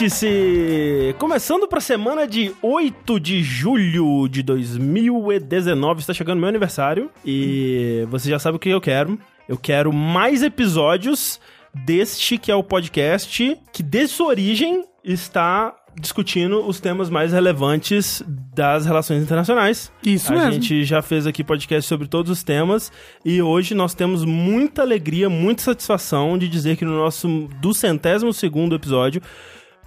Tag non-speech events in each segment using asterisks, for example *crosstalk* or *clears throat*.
Vértice! Começando para a semana de 8 de julho de 2019, está chegando meu aniversário e você já sabe o que eu quero. Eu quero mais episódios deste que é o podcast que desde sua origem está discutindo os temas mais relevantes das relações internacionais. Isso a mesmo. gente já fez aqui podcast sobre todos os temas e hoje nós temos muita alegria, muita satisfação de dizer que no nosso do centésimo segundo episódio,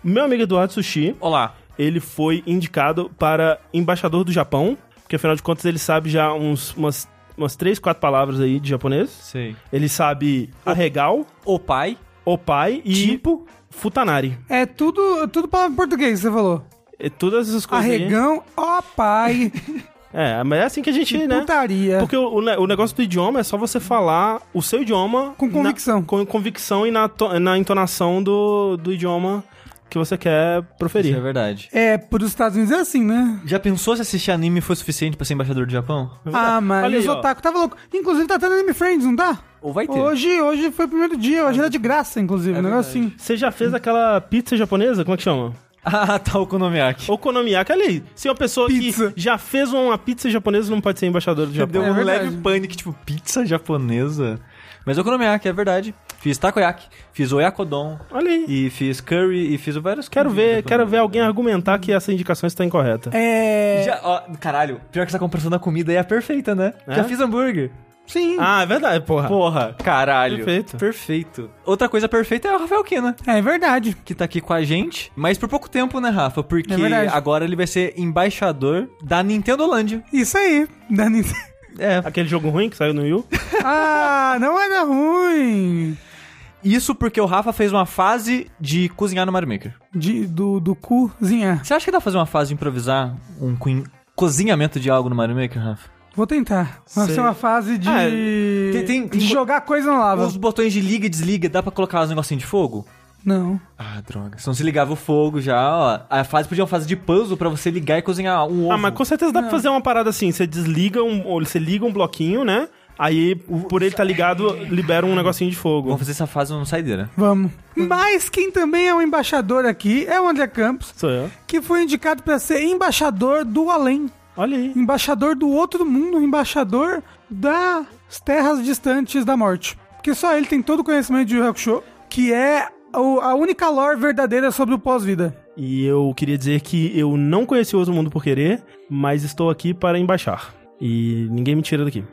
meu amigo Eduardo Sushi, Olá. ele foi indicado para embaixador do Japão, porque afinal de contas ele sabe já uns, umas, umas três, quatro palavras aí de japonês. Sei. Ele sabe arregal, O pai. opai e Tipo. futanari. É tudo, tudo palavra em português, você falou. E todas essas coisas aí. Arregão, ó pai, *laughs* É, mas é assim que a gente, né? putaria. Porque o, o o negócio do idioma é só você falar o seu idioma... Com convicção. na- com convicção e na, to- na entonação do, do idioma que você quer Isso é proferir. verdade. É, pros Estados Unidos é assim, né? Já pensou se assistir anime foi suficiente pra ser embaixador do Japão? Ah, mas Olha aí, os ó. otaku tava louco. Inclusive tá tendo Anime Friends, não tá? Ou vai ter? Hoje, hoje foi o primeiro dia, hoje era de graça, inclusive, É um negócio assim. Você já fez aquela pizza japonesa? Como é que chama? Ah, tá o Konomiaki. Okonomiyaki, olha aí. Se uma pessoa Pizza. que já fez uma pizza japonesa não pode ser embaixador do Japão. Deu É um verdade. leve pânico, tipo, pizza japonesa. Mas o Konomiaki, é verdade. Fiz takoyaki, fiz oyakodon, Olha aí. e fiz curry, e fiz vários... Quero ver, quero ver alguém argumentar que essa indicação está incorreta. É. Já, ó, caralho, pior que essa comparação da comida aí é perfeita, né? É? Já fiz hambúrguer. Sim. Ah, é verdade, porra. Porra, caralho. Perfeito. Perfeito. Outra coisa perfeita é o Rafael Kina. É verdade. que tá aqui com a gente, mas por pouco tempo, né, Rafa? Porque É agora ele vai ser embaixador da Nintendo Land. Isso aí. Da Nintendo. É. Aquele jogo ruim que saiu no Wii U. Ah, não era ruim. Isso porque o Rafa fez uma fase de cozinhar no Mario Maker. De, do, do cozinhar. Você acha que dá pra fazer uma fase de improvisar um co- cozinhamento de algo no Mario Maker, Rafa? Vou tentar. Vai Sei. ser uma fase de. Ah, tem- tem- tem- de jogar coisa na lava. Os botões de liga e desliga, dá pra colocar os negocinhos de fogo? Não. Ah, droga. Se não se ligava o fogo já, ó. A fase podia uma fase de puzzle pra você ligar e cozinhar um ovo. Ah, mas com certeza dá pra fazer uma parada assim. Você desliga um. Ou você liga um bloquinho, né? Aí, por ele estar ligado, libera um negocinho de fogo. Vamos fazer essa fase no saideira. Vamos. Mas quem também é o embaixador aqui é o André Campos, Sou eu. que foi indicado para ser embaixador do além. Olha aí. Embaixador do outro mundo, embaixador das terras distantes da morte. Porque só ele tem todo o conhecimento de Yu Hakusho, que é a única lore verdadeira sobre o pós-vida. E eu queria dizer que eu não conheci o outro mundo por querer, mas estou aqui para embaixar. E ninguém me tira daqui.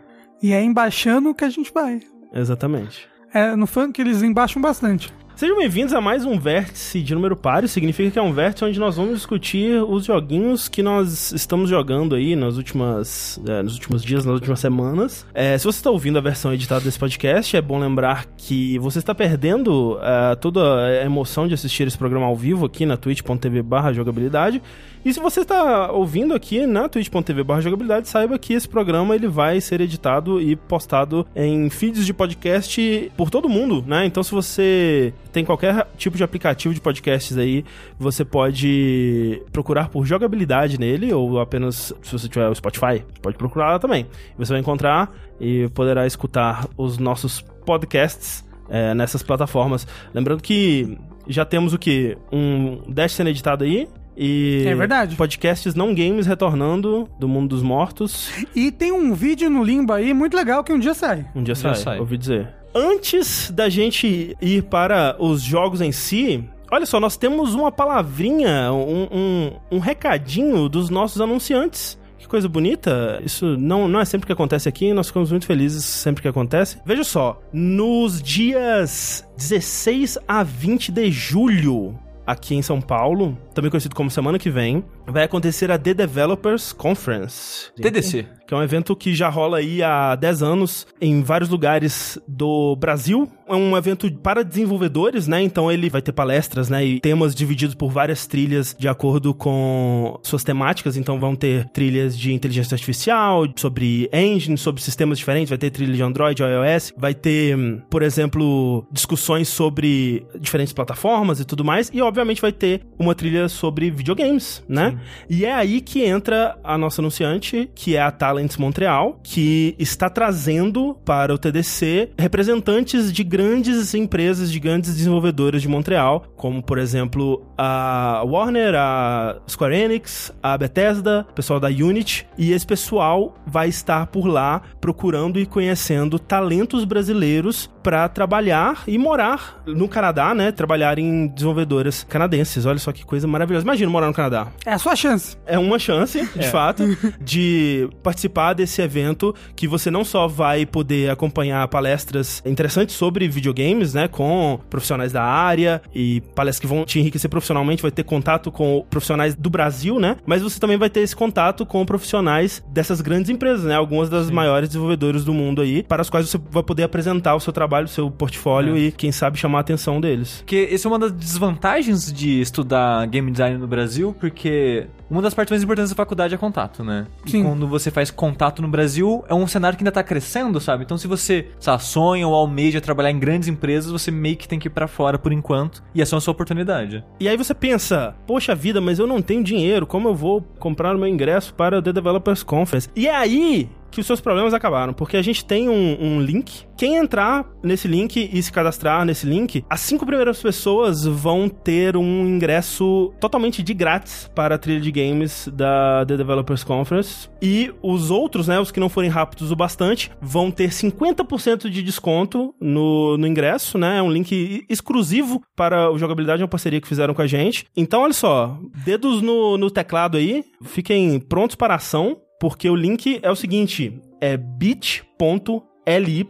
E é embaixando que a gente vai. Exatamente. É, no funk eles embaixam bastante. Sejam bem-vindos a mais um vértice de número par. Isso significa que é um vértice onde nós vamos discutir os joguinhos que nós estamos jogando aí nas últimas, é, nos últimos dias, nas últimas semanas. É, se você está ouvindo a versão editada desse podcast, é bom lembrar que você está perdendo é, toda a emoção de assistir esse programa ao vivo aqui na twitch.tv barra jogabilidade. E se você está ouvindo aqui na twitch.tv barra jogabilidade, saiba que esse programa ele vai ser editado e postado em feeds de podcast por todo mundo, né? Então se você tem qualquer tipo de aplicativo de podcasts aí, você pode procurar por jogabilidade nele, ou apenas se você tiver o Spotify, pode procurar lá também. Você vai encontrar e poderá escutar os nossos podcasts é, nessas plataformas. Lembrando que já temos o que? Um Dash sendo editado aí. E É verdade. podcasts não games retornando do mundo dos mortos. E tem um vídeo no limbo aí muito legal que um dia sai. Um dia Já sai, sai. ouvi dizer. Antes da gente ir para os jogos em si, olha só, nós temos uma palavrinha, um, um, um recadinho dos nossos anunciantes. Que coisa bonita. Isso não, não é sempre que acontece aqui, nós ficamos muito felizes sempre que acontece. Veja só, nos dias 16 a 20 de julho, aqui em São Paulo, também conhecido como semana que vem, vai acontecer a The Developers Conference. TDC. Que é um evento que já rola aí há 10 anos em vários lugares do Brasil. É um evento para desenvolvedores, né? Então ele vai ter palestras, né? E temas divididos por várias trilhas de acordo com suas temáticas. Então vão ter trilhas de inteligência artificial, sobre engine, sobre sistemas diferentes. Vai ter trilha de Android, iOS. Vai ter, por exemplo, discussões sobre diferentes plataformas e tudo mais. E obviamente vai ter uma trilha sobre videogames, né? E é aí que entra a nossa anunciante, que é a Talents Montreal, que está trazendo para o TDC representantes de grandes empresas, de grandes desenvolvedoras de Montreal, como por exemplo a Warner, a Square Enix, a Bethesda, o pessoal da Unity, e esse pessoal vai estar por lá procurando e conhecendo talentos brasileiros para trabalhar e morar no Canadá, né? Trabalhar em desenvolvedoras canadenses. Olha só que coisa maravilhosa. Imagina morar no Canadá. É a sua chance. É uma chance, de fato, *laughs* de participar desse evento que você não só vai poder acompanhar palestras interessantes sobre videogames, né, com profissionais da área e palestras que vão te enriquecer profissionalmente, vai ter contato com profissionais do Brasil, né? Mas você também vai ter esse contato com profissionais dessas grandes empresas, né? Algumas das maiores desenvolvedoras do mundo aí, para as quais você vai poder apresentar o seu trabalho, o seu portfólio e quem sabe chamar a atenção deles. Porque essa é uma das desvantagens de estudar game design no Brasil, porque uma das partes mais importantes da faculdade é contato, né? E Sim. quando você faz contato no Brasil, é um cenário que ainda tá crescendo, sabe? Então se você, sabe, sonha ou almeja trabalhar em grandes empresas, você meio que tem que ir pra fora por enquanto, e essa é a sua oportunidade. E aí você pensa, poxa vida, mas eu não tenho dinheiro, como eu vou comprar o meu ingresso para o The Developers Conference? E é aí que os seus problemas acabaram, porque a gente tem um, um link. Quem entrar nesse link e se cadastrar nesse link, as cinco primeiras pessoas vão ter um ingresso totalmente de grátis para a trilha de games da The Developers Conference. E os outros, né, os que não forem rápidos o bastante, vão ter 50% de desconto no, no ingresso, né? É um link exclusivo para o jogabilidade, é uma parceria que fizeram com a gente. Então, olha só, dedos no, no teclado aí, fiquem prontos para a ação, porque o link é o seguinte: é bit.ly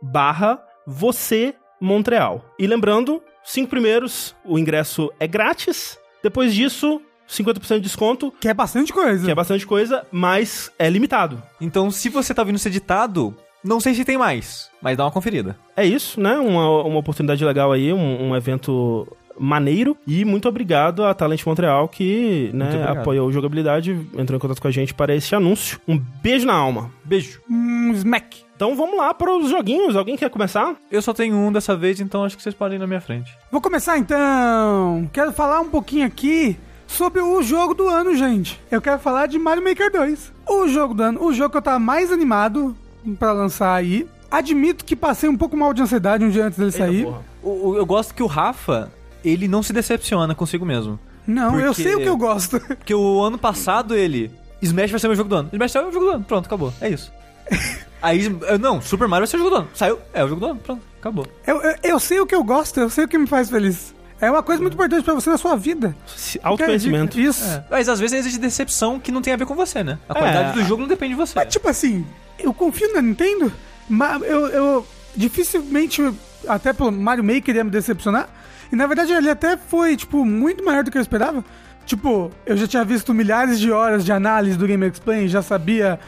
barra você Montreal. E lembrando, cinco primeiros, o ingresso é grátis. Depois disso, 50% de desconto, Que é bastante coisa. que é bastante coisa, mas é limitado. Então, se você tá vindo ser editado, não sei se tem mais, mas dá uma conferida. É isso, né? Uma, uma oportunidade legal aí, um, um evento maneiro. E muito obrigado à Talent Montreal que né, apoiou o jogabilidade, entrou em contato com a gente para esse anúncio. Um beijo na alma. Beijo. Um smack. Então vamos lá para os joguinhos. Alguém quer começar? Eu só tenho um dessa vez, então acho que vocês podem ir na minha frente. Vou começar então. Quero falar um pouquinho aqui sobre o jogo do ano, gente. Eu quero falar de Mario Maker 2. O jogo do ano, o jogo que eu tava mais animado pra lançar aí. Admito que passei um pouco mal de ansiedade um dia antes dele sair. porra. O- o- eu gosto que o Rafa, ele não se decepciona consigo mesmo. Não, eu Porque- sei o que eu gosto. *laughs* Porque o ano passado ele. Smash vai ser meu jogo do ano. Smash é o jogo do ano. Pronto, acabou. É isso. *laughs* Aí, eh, não, Super Mario vai ser o jogo do ano. Saiu, é o jogo do ano. Pronto, acabou. Eu, eu, eu sei o que eu gosto, eu sei o que me faz feliz. É uma coisa muito importante pra você na sua vida. Se- Autoconhecimento. Isso. É. Mas às vezes existe decepção que não tem a ver com você, né? A qualidade do jogo não depende de você. Mas, tipo assim, eu confio na Nintendo, mas eu, eu dificilmente, até pelo Mario Maker, ia me decepcionar. E na verdade ele até foi, tipo, muito maior do que eu esperava. Tipo, eu já tinha visto milhares de horas de análise do Game Explain, já sabia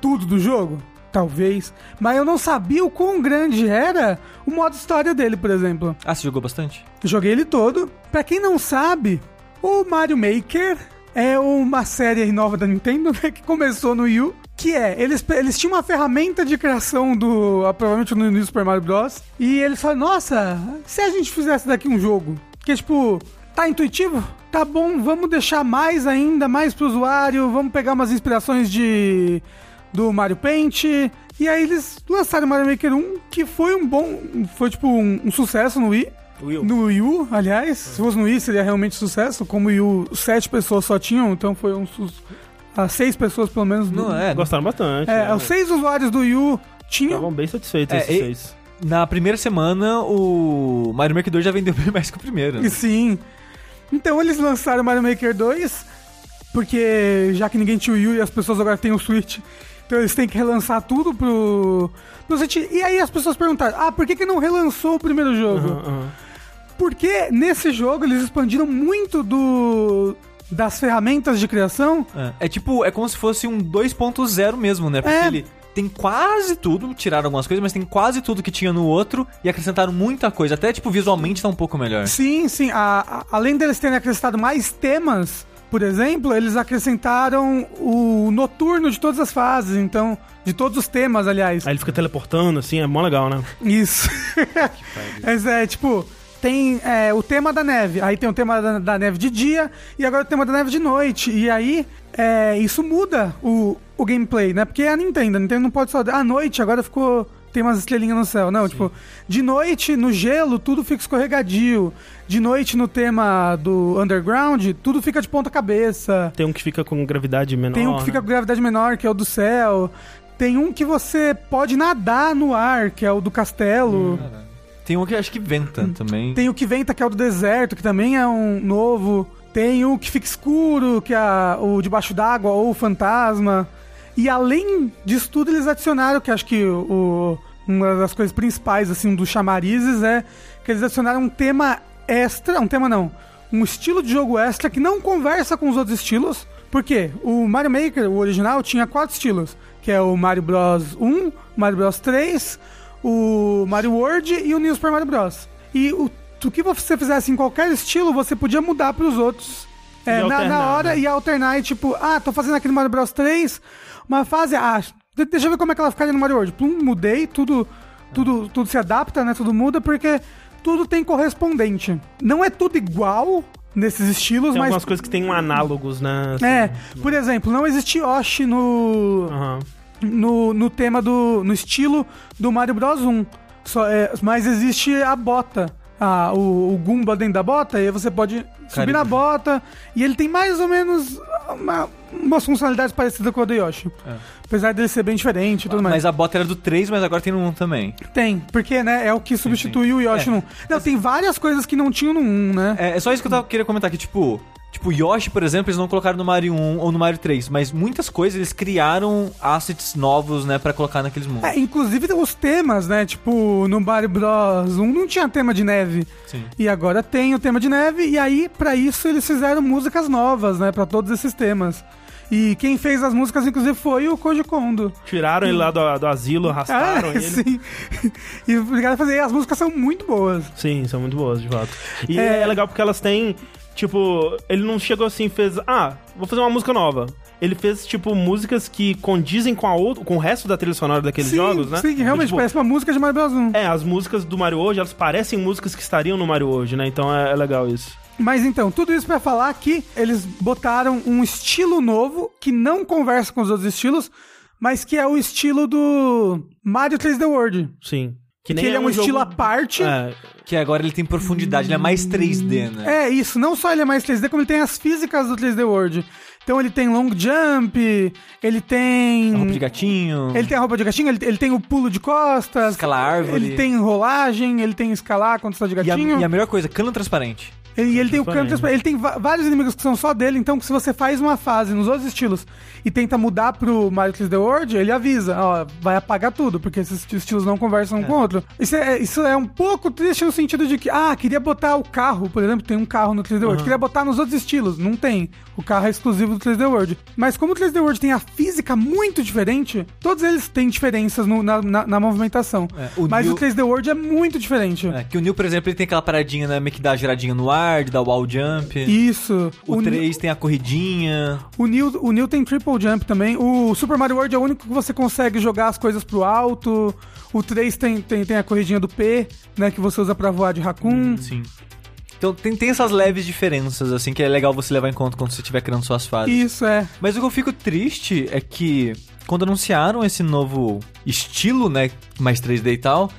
tudo do jogo. Talvez. Mas eu não sabia o quão grande era o modo história dele, por exemplo. Ah, você jogou bastante? Joguei ele todo. Pra quem não sabe, o Mario Maker é uma série nova da Nintendo, né, que começou no Wii U, que é, eles, eles tinham uma ferramenta de criação do, ah, provavelmente no início do Super Mario Bros. E eles falaram, nossa, se a gente fizesse daqui um jogo, que tipo, tá intuitivo? Tá bom, vamos deixar mais ainda, mais pro usuário, vamos pegar umas inspirações de do Mario Paint. E aí eles lançaram o Mario Maker 1, que foi um bom, foi tipo um, um sucesso no Wii. Will. No Wii U, aliás, se fosse no Wii seria realmente sucesso. Como o Wii U, sete pessoas só tinham, então foi um sus... ah, seis pessoas pelo menos. Não do... é. Gostaram bastante. É, né? os seis usuários do Wii U tinham. Estavam bem satisfeitos É, esses e- seis. Na primeira semana, o Mario Maker 2 já vendeu *laughs* bem mais que o primeiro. E sim. Então eles lançaram Mario Maker 2, porque já que ninguém tinha o Wii U e as pessoas agora têm o Switch, então eles têm que relançar tudo pro, pro Switch. E aí as pessoas perguntaram, ah, por que, que não relançou o primeiro jogo? Aham, aham. Porque nesse jogo eles expandiram muito do das ferramentas de criação. É, é tipo, é como se fosse um 2.0 mesmo, né? Porque É. ele tem quase tudo, tiraram algumas coisas, mas tem quase tudo que tinha no outro e acrescentaram muita coisa. Até, tipo, visualmente tá um pouco melhor. Sim, sim. a- a- além deles terem acrescentado mais temas, por exemplo, eles acrescentaram o noturno de todas as fases, então. De todos os temas, aliás. Aí ele fica teleportando, assim, é mó legal, né? Isso. *laughs* Mas é, tipo, tem é, o tema da neve. Aí tem o tema da, da neve de dia e agora o tema da neve de noite. E aí é, isso muda o, o gameplay, né? Porque é a Nintendo. A Nintendo não pode só. À noite agora ficou. Tem umas estrelinhas no céu. Não, tipo, de noite no gelo tudo fica escorregadio. De noite no tema do Underground tudo fica de ponta cabeça. Tem um que fica com gravidade menor. Tem um que fica né? com gravidade menor, que é o do céu. Tem um que você pode nadar no ar, que é o do castelo. Tem um que acho que venta também. Tem o que venta, que é o do deserto, que também é um novo. Tem o que fica escuro, que é o debaixo d'água, ou o fantasma. E além disso tudo, eles adicionaram, que acho que o, uma das coisas principais, assim, dos chamarizes é que eles adicionaram um tema extra, um tema não, um estilo de jogo extra que não conversa com os outros estilos. Por quê? O Mario Maker, o original, tinha quatro estilos, que é o Mario Bros 1, Mario Bros 3, o Mario World e o New Super Mario Bros. E o, o que você fizesse em qualquer estilo, você podia mudar para os outros. É, na, na hora né? e alternar e tipo, ah, tô fazendo aqui no Mario Bros 3, uma fase, ah, de- deixa eu ver como é que ela ficaria no Mario World. Plum, mudei, tudo, tudo, tudo se adapta, né? Tudo muda, porque tudo tem correspondente. Não é tudo igual nesses estilos, Tem mas. algumas coisas que tem um análogos, né? assim. É, por exemplo, não existe Yoshi no, Aham. No, no tema do. no estilo do Mario Bros 1. Só, é, mas existe a bota. A, o, o Goomba dentro da bota, e aí você pode subir na bota. E ele tem mais ou menos uma, umas funcionalidades parecidas com a do Yoshi. Apesar dele ser bem diferente e tudo mais. Mas a bota era do 3, mas agora tem no 1 também. Tem, porque né, é o que substitui o Yoshi É. no 1. Não, tem várias coisas que não tinham no 1, né? É, é só isso que eu tava queria comentar aqui, tipo. Tipo, Yoshi, por exemplo, eles não colocaram no Mario 1 ou no Mario 3, mas muitas coisas eles criaram assets novos, né, pra colocar naqueles mundos. É, inclusive os temas, né? Tipo, no Mario Bros 1 não tinha tema de neve. Sim. E agora tem o tema de neve, e aí, pra isso, eles fizeram músicas novas, né? Pra todos esses temas. E quem fez as músicas, inclusive, foi o Koji Kondo. Tiraram ele lá do, do asilo, arrastaram Ah, *laughs* ele. sim. E obrigado a fazer. E as músicas são muito boas. Sim, são muito boas, de fato. E É. é, legal porque elas têm, tipo, ele não chegou assim e fez, ah, vou fazer uma música nova. Ele fez, tipo, músicas que condizem com, a outro, com o resto da trilha sonora daqueles sim, jogos, né? sim, realmente Tipo, parece uma música de Mario Bros 1. É, as músicas do Mario hoje, elas parecem músicas que estariam no Mario hoje, né? Então é, é legal isso. Mas então, tudo isso pra falar que eles botaram um estilo novo que não conversa com os outros estilos, mas que é o estilo do Mario 3D World. Sim. Que ele é um, estilo à parte. É, Que agora ele tem profundidade, ele é mais 3D, né? É isso, não só ele é mais 3D, como ele tem as físicas do 3D World. Então ele tem long jump, ele tem. A roupa de gatinho. Ele tem a roupa de gatinho, ele, ele tem o pulo de costas. Escalar árvore. Ele tem rolagem, ele tem escalar quando você tá de E a, gatinho. e a melhor coisa, cano transparente. Ele, ele tem o canto. Ele tem vários inimigos que são só dele, então se você faz uma fase nos outros estilos e tenta mudar pro Mario 3D World, ele avisa, ó, vai apagar tudo, porque esses estilos não conversam um com o outro. Isso é, isso é um pouco triste no sentido de que, ah, queria botar o carro, por exemplo, tem um carro no 3D World, queria botar nos outros estilos, não tem. O carro é exclusivo do 3D World. Mas como o 3D World tem a física muito diferente, todos eles têm diferenças no- na, na- na movimentação. É, o Mas New- o 3D World é muito diferente. É, que o Neil, por exemplo, ele tem aquela paradinha, né, meio que dá giradinha no ar, de dar wall jump. Isso. O, New- 3 tem a corridinha. O New, o New tem triple jump também. O Super Mario World é o único que você consegue jogar as coisas pro alto. O 3 tem, tem, tem a corridinha do P, né? Que você usa pra voar de Raccoon. Sim. Então tem, tem essas leves diferenças, assim, que é legal você levar em conta quando você estiver criando suas fases. Isso, é. Mas o que eu fico triste é que quando anunciaram esse novo estilo, né, mais 3D e tal,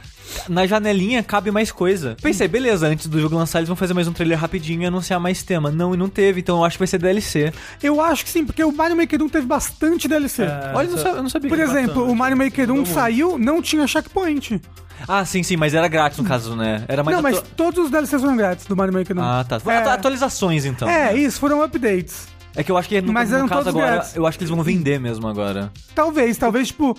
na janelinha cabe mais coisa. Pensei, beleza, antes do jogo lançar eles vão fazer mais um trailer rapidinho e anunciar mais tema. Não, e não teve, então eu acho que vai ser DLC. Eu acho que sim, porque o Mario Maker 1 teve bastante DLC. É, Olha, eu não, sa- eu não sabia. Por que- exemplo, bastante. o Mario Maker 1 Mudou muito. saiu, não tinha checkpoint. Ah, sim, sim, mas era grátis no caso, né? Era mais não, mas atu- todos os DLCs foram grátis do Mario Maker 1. Ah, tá. É. Atu- Atualizações, então. É, isso, foram updates. É que eu acho que no, Mas no eram caso todos agora, grátis. eu acho que eles vão vender mesmo agora. Talvez, talvez, tipo,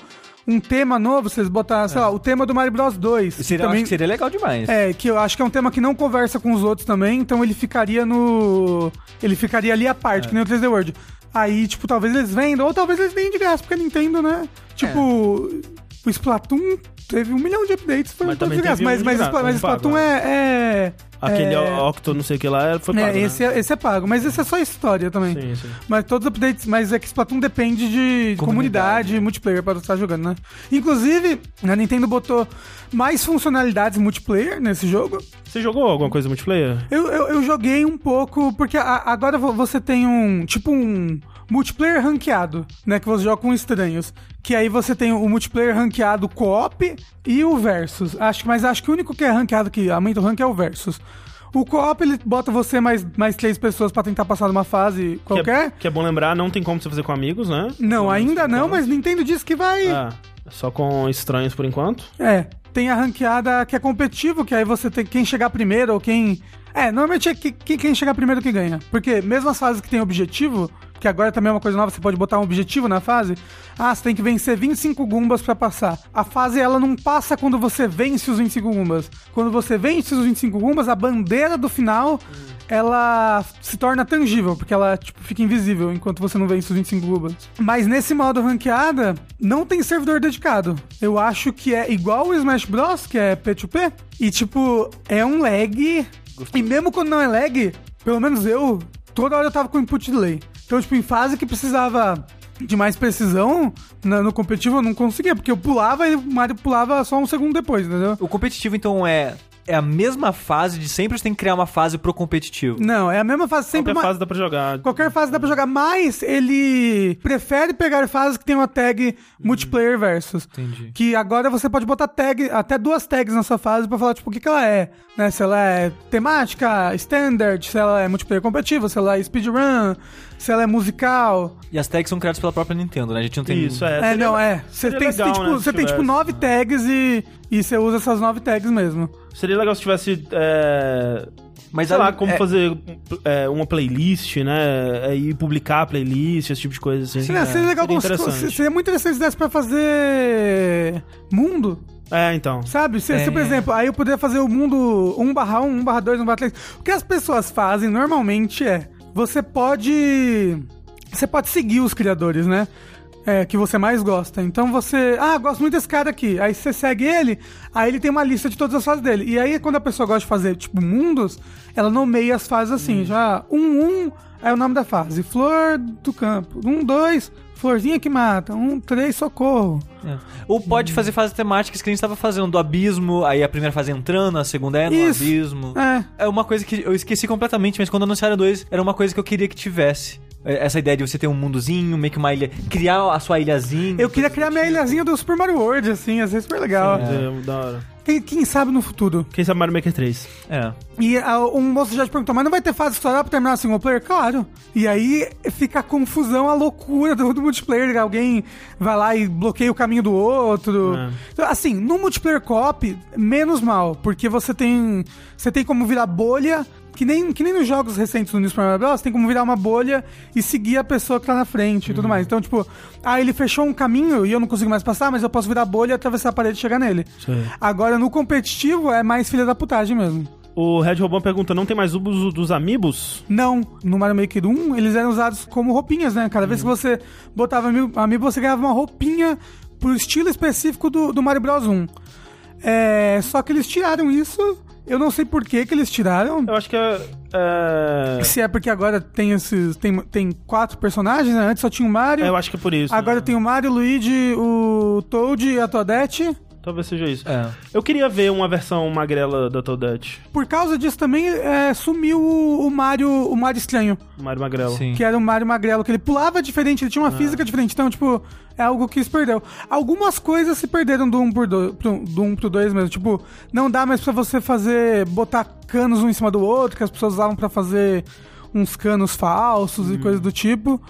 um tema novo, vocês botaram, sei lá, o tema do Mario Bros 2. que Seria, também- seria legal demais. É, que eu acho que é um tema que não conversa com os outros também, então ele ficaria no. Ele ficaria ali à parte, que nem o 3D World. Aí, tipo, talvez eles vendam, ou talvez eles deem de graça, porque a Nintendo, né? Tipo, o Splatoon teve um milhão de updates, foi Mas Mas, um mas, graça, mas não Splatoon é, é Aquele É. Octo, não sei o que lá, foi pago, É, né? esse, é, esse é pago, mas esse é só história também. Sim, sim. Mas todos os updates, mas é que Splatoon depende de comunidade, Comunidade. e multiplayer para estar jogando, né? Inclusive, a Nintendo botou mais funcionalidades multiplayer nesse jogo. Você jogou alguma coisa multiplayer? Eu, eu, eu joguei um pouco, porque a- agora vo- você tem um, tipo um multiplayer ranqueado, né? Que você joga com estranhos. Que aí você tem o multiplayer ranqueado co-op e o versus. Acho, mas acho que o único que é ranqueado que aumenta o rank é o versus. O co-op, ele bota você mais, mais três pessoas pra tentar passar numa fase Que é, qualquer. que é bom lembrar, não tem como você fazer com amigos, né? Não, ainda não, mas Nintendo disse que vai. Ah, só com estranhos por enquanto. É, tem a ranqueada que é competitivo, que aí você tem quem chegar primeiro ou quem. É, normalmente é que, que- quem chegar primeiro que ganha. Porque mesmo as fases que tem objetivo, que agora também é uma coisa nova, você pode botar um objetivo na fase. Ah, você tem que vencer 25 Gumbas pra passar. A fase ela não passa quando você vence os 25 Gumbas. Quando você vence os 25 Gumbas, a bandeira do final ela se torna tangível, porque ela tipo, fica invisível enquanto você não vence os 25 Gumbas. Mas nesse modo ranqueada, não tem servidor dedicado. Eu acho que é igual o Smash Bros, que é P2P, e tipo, é um lag. E mesmo quando não é lag, pelo menos eu, toda hora eu tava com input delay. Então, tipo, em fase que precisava de mais precisão, na- no competitivo eu não conseguia, porque eu pulava e o Mario pulava só um segundo depois, entendeu? O competitivo, então, é, é a mesma fase de sempre você tem que criar uma fase pro competitivo. Não, é a mesma fase sempre. Qualquer ma- fase dá pra jogar. Qualquer fase dá pra jogar, mas ele prefere pegar fases que tem uma tag multiplayer versus. Entendi. Que agora você pode botar tag, até duas tags na sua fase pra falar, tipo, o que, que ela é. Né? Se ela é temática, standard, se ela é multiplayer competitivo, se ela é speedrun, se ela é musical. E as tags são criadas pela própria Nintendo, né? A gente não tem... Isso, é. É, seria- não, é. Você tem, legal, tem, tipo, né, você se tem tipo nove tags e, e você usa essas nove tags mesmo. Seria legal se tivesse. É... Mas sei a- lá, como é- fazer é, uma playlist, né? É, E publicar a playlist, esse tipo de coisa assim. Seria, seria legal, seria interessante. seria muito interessante se desse pra fazer mundo. É, então. Sabe? Se, se, É. por exemplo, aí eu poderia fazer o mundo 1 barra 1, 1 barra 2, 1 barra 3. O que as pessoas fazem normalmente é, você pode... Você pode seguir os criadores, né? É, que você mais gosta. Então você... Ah, gosto muito desse cara aqui. Aí você segue ele, aí ele tem uma lista de todas as fases dele. E aí quando a pessoa gosta de fazer, tipo, mundos, ela nomeia as fases assim. Já, um, um é o nome da fase. Flor do campo. Um, dois, florzinha que mata. Um, três, socorro. É. Ou pode fazer fases temáticas que a gente estava fazendo, do abismo, aí a primeira fase entrando, a segunda é no Isso. abismo. É, É uma coisa que eu esqueci completamente, mas quando anunciaram dois, era uma coisa que eu queria que tivesse. É, Essa ideia de você ter um mundozinho, meio que uma ilha, criar a sua ilhazinha. Eu queria criar minha ilhazinha do Super Mario World, assim, ia ser super legal. É, da hora. Quem, quem sabe no futuro. Quem sabe Mario Maker 3? É. E ah, um moço já te perguntou, mas não vai ter fase explorar pra terminar single player? Claro. E aí fica a confusão, a loucura do, do multiplayer. Alguém vai lá e bloqueia o caminho do outro. É. Então, assim, no multiplayer co-op, menos mal, porque você tem. Você tem como virar bolha. Que nem, que nem nos jogos recentes do New Super Mario Bros. Tem como virar uma bolha e seguir a pessoa que tá na frente e tudo mais. Então, tipo, ah, ele fechou um caminho e eu não consigo mais passar, mas eu posso virar bolha, atravessar a parede e chegar nele. Sei. Agora, no competitivo, é mais filha da putagem mesmo. O Red Robão pergunta: não tem mais uso dos amiibos? Não, no Mario Maker 1, eles eram usados como roupinhas, né? Cada vez que você botava amiibo, você ganhava uma roupinha pro estilo específico do, do Mario Bros 1. É, só que eles tiraram isso. Eu não sei por que que eles tiraram. Eu acho que é. é... Se é porque agora tem esses. Tem, tem quatro personagens, né? Antes só tinha o Mario. Eu acho que é por isso. Agora né? tem o Mario, o Luigi, o Toad e a Toadette. Talvez seja isso. É. Eu queria ver uma versão magrela da Toadette. Por causa disso também é, sumiu o, o Mario o Mario estranho. Mario Magrelo. Sim. Que era o Mario Magrelo, que ele pulava diferente, ele tinha uma física diferente. Então, tipo, é algo que se perdeu. Algumas coisas se perderam do 1 pro 2, pro, do 1 pro 2 mesmo. Tipo, não dá mais pra você fazer, botar canos um em cima do outro, que as pessoas usavam pra fazer uns canos falsos e coisas do tipo.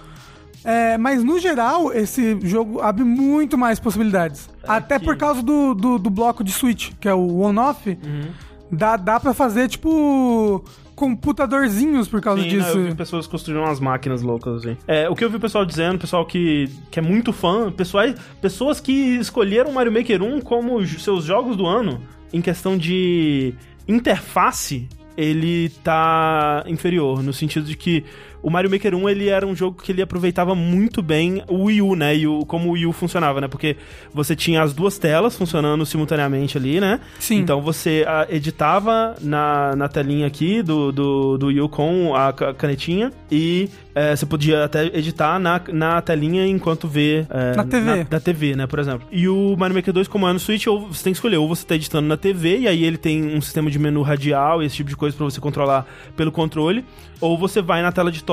É, mas no geral, esse jogo abre muito mais possibilidades. Até que- por causa do, do, do bloco de Switch, que é o on-off. Dá, dá pra fazer, tipo, computadorzinhos por causa Sim, disso. né, eu vi pessoas construindo umas máquinas loucas, assim. É, o que eu vi o pessoal dizendo, pessoal que, que é muito fã, pessoal, pessoas que escolheram Mario Maker 1 como seus jogos do ano, em questão de interface, ele tá inferior, no sentido de que o Mario Maker 1 ele era um jogo que ele aproveitava muito bem o Wii U, né? E o, como o Wii U funcionava, né? Porque você tinha as duas telas funcionando simultaneamente ali, né? Sim. Então você ah, editava na, na telinha aqui do, do, do Wii U com a ca- canetinha e eh, você podia até editar na, na telinha enquanto vê... eh, Na TV. Na, da TV, né, por exemplo. E o Mario Maker 2, como é no Switch, ou você tem que escolher, ou você tá editando na TV, e aí ele tem um sistema de menu radial e esse tipo de coisa pra você controlar pelo controle, ou você vai na tela de toque,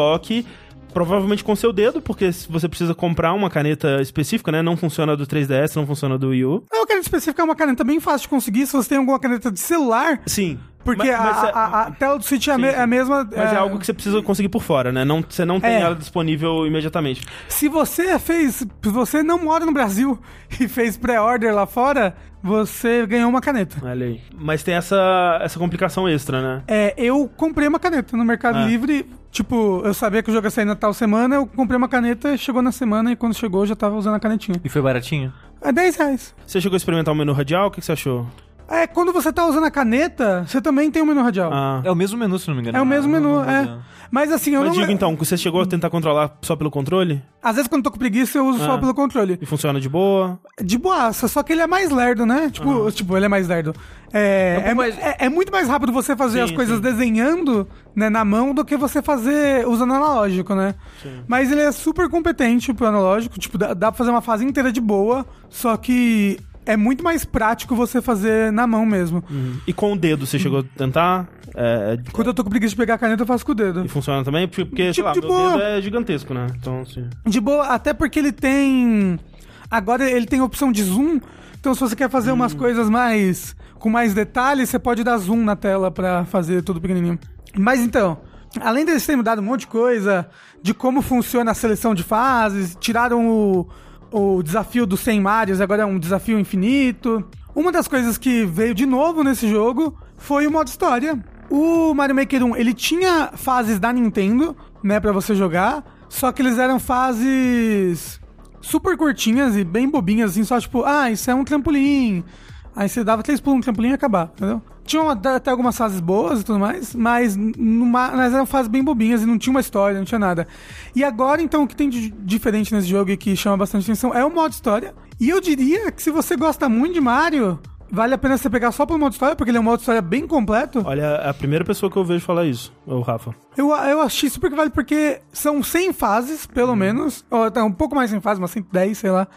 provavelmente com seu dedo, porque se você precisa comprar uma caneta específica, né, não funciona do 3DS, não funciona do Wii U. É uma caneta específica, é uma caneta bem fácil de conseguir. Se você tem alguma caneta de celular, Sim. porque Mas- mas a, é- a- a tela do Switch é, a Sim, me- é a mesma. Mas é algo que você precisa conseguir por fora, né? Não, você não tem É. ela disponível imediatamente. Se você fez. Se você não mora no Brasil *laughs* e fez pré-order lá fora, você ganhou uma caneta. Olha aí. Mas tem essa, essa complicação extra, né? É, eu comprei uma caneta no Mercado Ah. Livre. Tipo, eu sabia que o jogo ia sair na tal semana, eu comprei uma caneta, chegou na semana e quando chegou eu já tava usando a canetinha. E foi baratinho? É 10 reais. Você chegou a experimentar o menu radial? O que, que você achou? É, quando você tá usando a caneta, você também tem o menu radial. Ah. É o mesmo menu, se não me engano. É o mesmo Ah, menu, não, é. não. Mas assim, eu Mas não. diga então, você chegou a tentar controlar só pelo controle? Às vezes quando eu tô com preguiça, eu uso só Ah. pelo controle. E funciona de boa? De boaça, só que ele é mais lerdo, né? Tipo, tipo ele é mais lerdo. É, É um é, mais- é- é muito mais rápido você fazer Sim, as coisas sim. desenhando né, na mão do que você fazer usando analógico, né? Mas ele é super competente pro analógico. Tipo, dá, dá pra fazer uma fase inteira de boa, só que é muito mais prático você fazer na mão mesmo. E com o dedo, você chegou a tentar? É, Quando eu tô com preguiça de pegar a caneta, eu faço com o dedo. e funciona também? Porque, porque, Tipo, lá, de boa. dedo é gigantesco, né? Então, assim... De boa, até porque ele tem. Agora ele tem a opção de zoom. Então, se você quer fazer umas coisas mais. com mais detalhes, você pode dar zoom na tela pra fazer tudo pequenininho. Mas então, além deles terem mudado um monte de coisa, de como funciona a seleção de fases, tiraram o, o desafio dos 100 Marios, agora é um desafio infinito. Uma das coisas que veio de novo nesse jogo foi o modo história. O Mario Maker 1, ele tinha fases da Nintendo, né, pra você jogar, só que eles eram fases super curtinhas e bem bobinhas, assim, só tipo, ah, isso é um trampolim. Aí você dava três pulos no trampolim e ia acabar, entendeu? Tinha até algumas fases boas e tudo mais, mas, numa, mas eram fases bem bobinhas e não tinha uma história, não tinha nada. E agora, então, o que tem de diferente nesse jogo e que chama bastante atenção é o modo história. E eu diria que se você gosta muito de Mario, vale a pena você pegar só pelo modo história, porque ele é um modo história bem completo. Olha, é a primeira pessoa que eu vejo falar isso, é o Rafa. Eu, eu achei super que vale porque são 100 fases, pelo menos. Ou até um pouco mais 100 fases, umas 110, sei lá.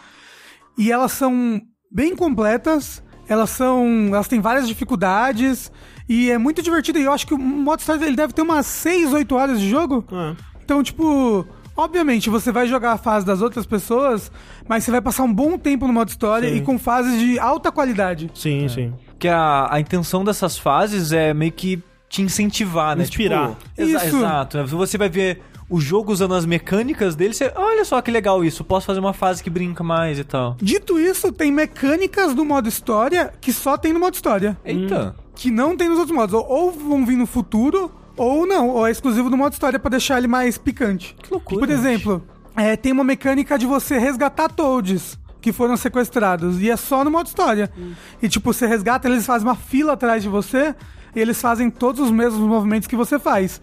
E elas são bem completas. Elas são. Elas têm várias dificuldades. E é muito divertido. E eu acho que o modo história ele deve ter umas 6, 8 horas de jogo. Ah, Então, tipo. Obviamente, você vai jogar a fase das outras pessoas, mas você vai passar um bom tempo no modo história Sim. e com fases de alta qualidade. sim, sim. Que a, a intenção dessas fases é meio que te incentivar, né? Inspirar. Tipo, exa- Isso. Exato. né? Você vai ver o jogo usando as mecânicas dele, você, olha só que legal isso, posso fazer uma fase que brinca mais e tal. Dito isso, tem mecânicas do modo história que só tem no modo história. Eita. que não tem nos outros modos. Ou, vão vir no futuro, ou não. Ou é exclusivo do modo história pra deixar ele mais picante. Que loucura, Por exemplo, é, tem uma mecânica de você resgatar toads que foram sequestrados. E é só no modo história. E tipo, você resgata, eles fazem uma fila atrás de você. E eles fazem todos os mesmos movimentos que você faz.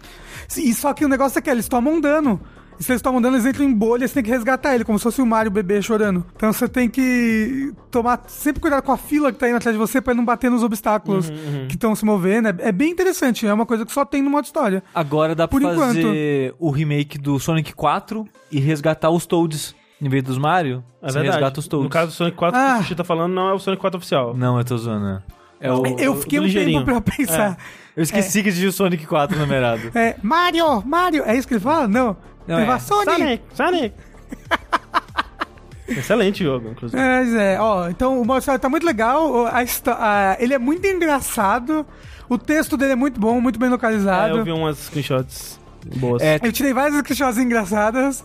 E só que o negócio é que eles tomam dano. E se eles tomam dano, eles entram em bolha, você tem que resgatar ele, como se fosse o Mario bebê chorando. Então você tem que tomar sempre cuidado com a fila que tá indo atrás de você pra ele não bater nos obstáculos que estão se movendo. É, é bem interessante, é uma coisa que só tem no modo história. Agora dá pra Por fazer o remake do Sonic 4 e resgatar os Toads em vez dos Mario. É você verdade. resgata os Toads. No caso do Sonic 4, Ah. que o Sushi tá falando, não é o Sonic 4 oficial. Não, eu tô zoando. né? É o... Eu fiquei um tempo pra pensar. Eu esqueci que existia o Sonic 4 numerado. É, Mario, Mario, é isso que ele fala? Não. Não, ele é. fala Sonic. Sonic! Sonic! *laughs* Excelente jogo, inclusive. É, Mas é, ó, então o modo história tá muito legal, a a- ele é muito engraçado, o texto dele é muito bom, muito bem É, localizado. eu vi umas screenshots boas. É, Eu tirei várias screenshots engraçadas.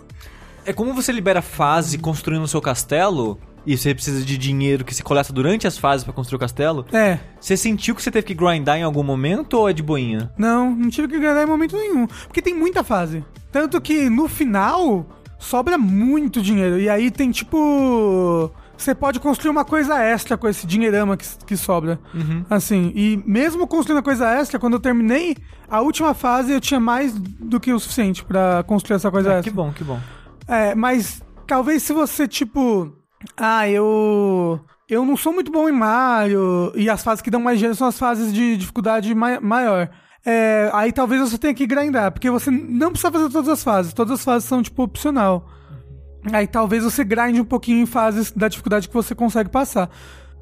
É como você libera fase construindo o seu castelo e você precisa de dinheiro que se coleta durante as fases pra construir o castelo. É, Você sentiu que você teve que grindar em algum momento ou é de boinha? não, não tive que agradar em momento nenhum. Porque tem muita fase. Tanto que no final sobra muito dinheiro. E aí tem tipo. você pode construir uma coisa extra com esse dinheirama que, que sobra. Assim, e mesmo construindo a coisa extra, quando eu terminei a última fase, eu tinha mais do que o suficiente pra construir essa coisa Ah, extra. que bom, que bom. É, mas talvez se você, tipo. Ah, eu. Eu não sou muito bom em Mario. E as fases que dão mais dinheiro são as fases de dificuldade mai- maior. É, aí talvez você tenha que grindar, porque você não precisa fazer todas as fases. Todas as fases são, tipo, opcional. Aí talvez você grinde um pouquinho em fases da dificuldade que você consegue passar.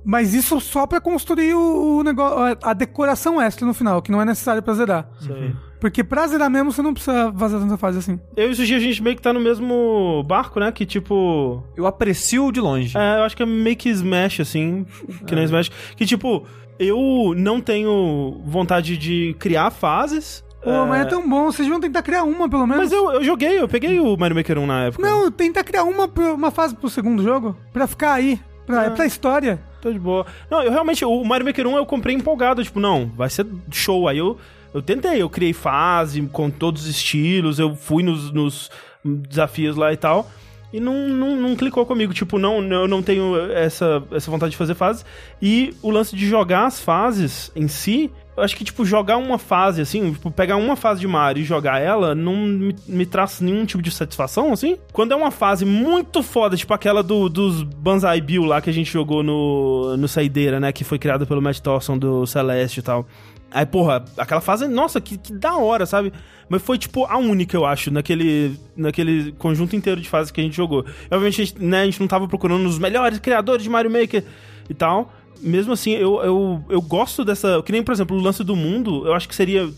Mas isso só pra construir o, o negócio, a- decoração extra no final, que não é necessário pra zerar. Aí. Porque pra zerar mesmo, você não precisa fazer tanta fase assim. Eu e o Sushi, a gente meio que tá no mesmo barco, né? Que tipo. Eu aprecio de longe. É, eu acho que é meio que Smash, assim. Que nem Smash. Que tipo, eu não tenho vontade de criar fases. Pô, mas é tão bom, vocês vão tentar criar uma, pelo menos. Mas eu, eu joguei, eu peguei o Mario Maker 1 na época. Não, tentar criar uma, uma fase pro segundo jogo, pra ficar aí, pra, Ah. pra história. Tô de boa. Não, eu realmente, o Mario Maker 1 eu comprei empolgado, tipo, não, vai ser show. Aí eu, eu tentei, eu criei fase com todos os estilos, eu fui nos, nos desafios lá e tal. E não, não, não clicou comigo, tipo, não, eu não tenho essa, essa vontade de fazer fases. E o lance de jogar as fases em si, acho que, tipo, jogar uma fase, assim, tipo, pegar uma fase de Mario e jogar ela, não me, me traz nenhum tipo de satisfação, assim. Quando é uma fase muito foda, tipo aquela do, dos Banzai Bill lá que a gente jogou no, no Saideira, né, que foi criada pelo Matt Thorson do Celeste e tal. Aí, porra, aquela fase, nossa, que, que da hora, sabe? Mas foi, tipo, a única, eu acho, naquele, naquele conjunto inteiro de fases que a gente jogou. Obviamente, a gente, né, a gente não tava procurando os melhores criadores de Mario Maker e tal. Mesmo assim, eu, eu, eu gosto dessa. Que nem, por exemplo, o lance do mundo, eu acho que seria.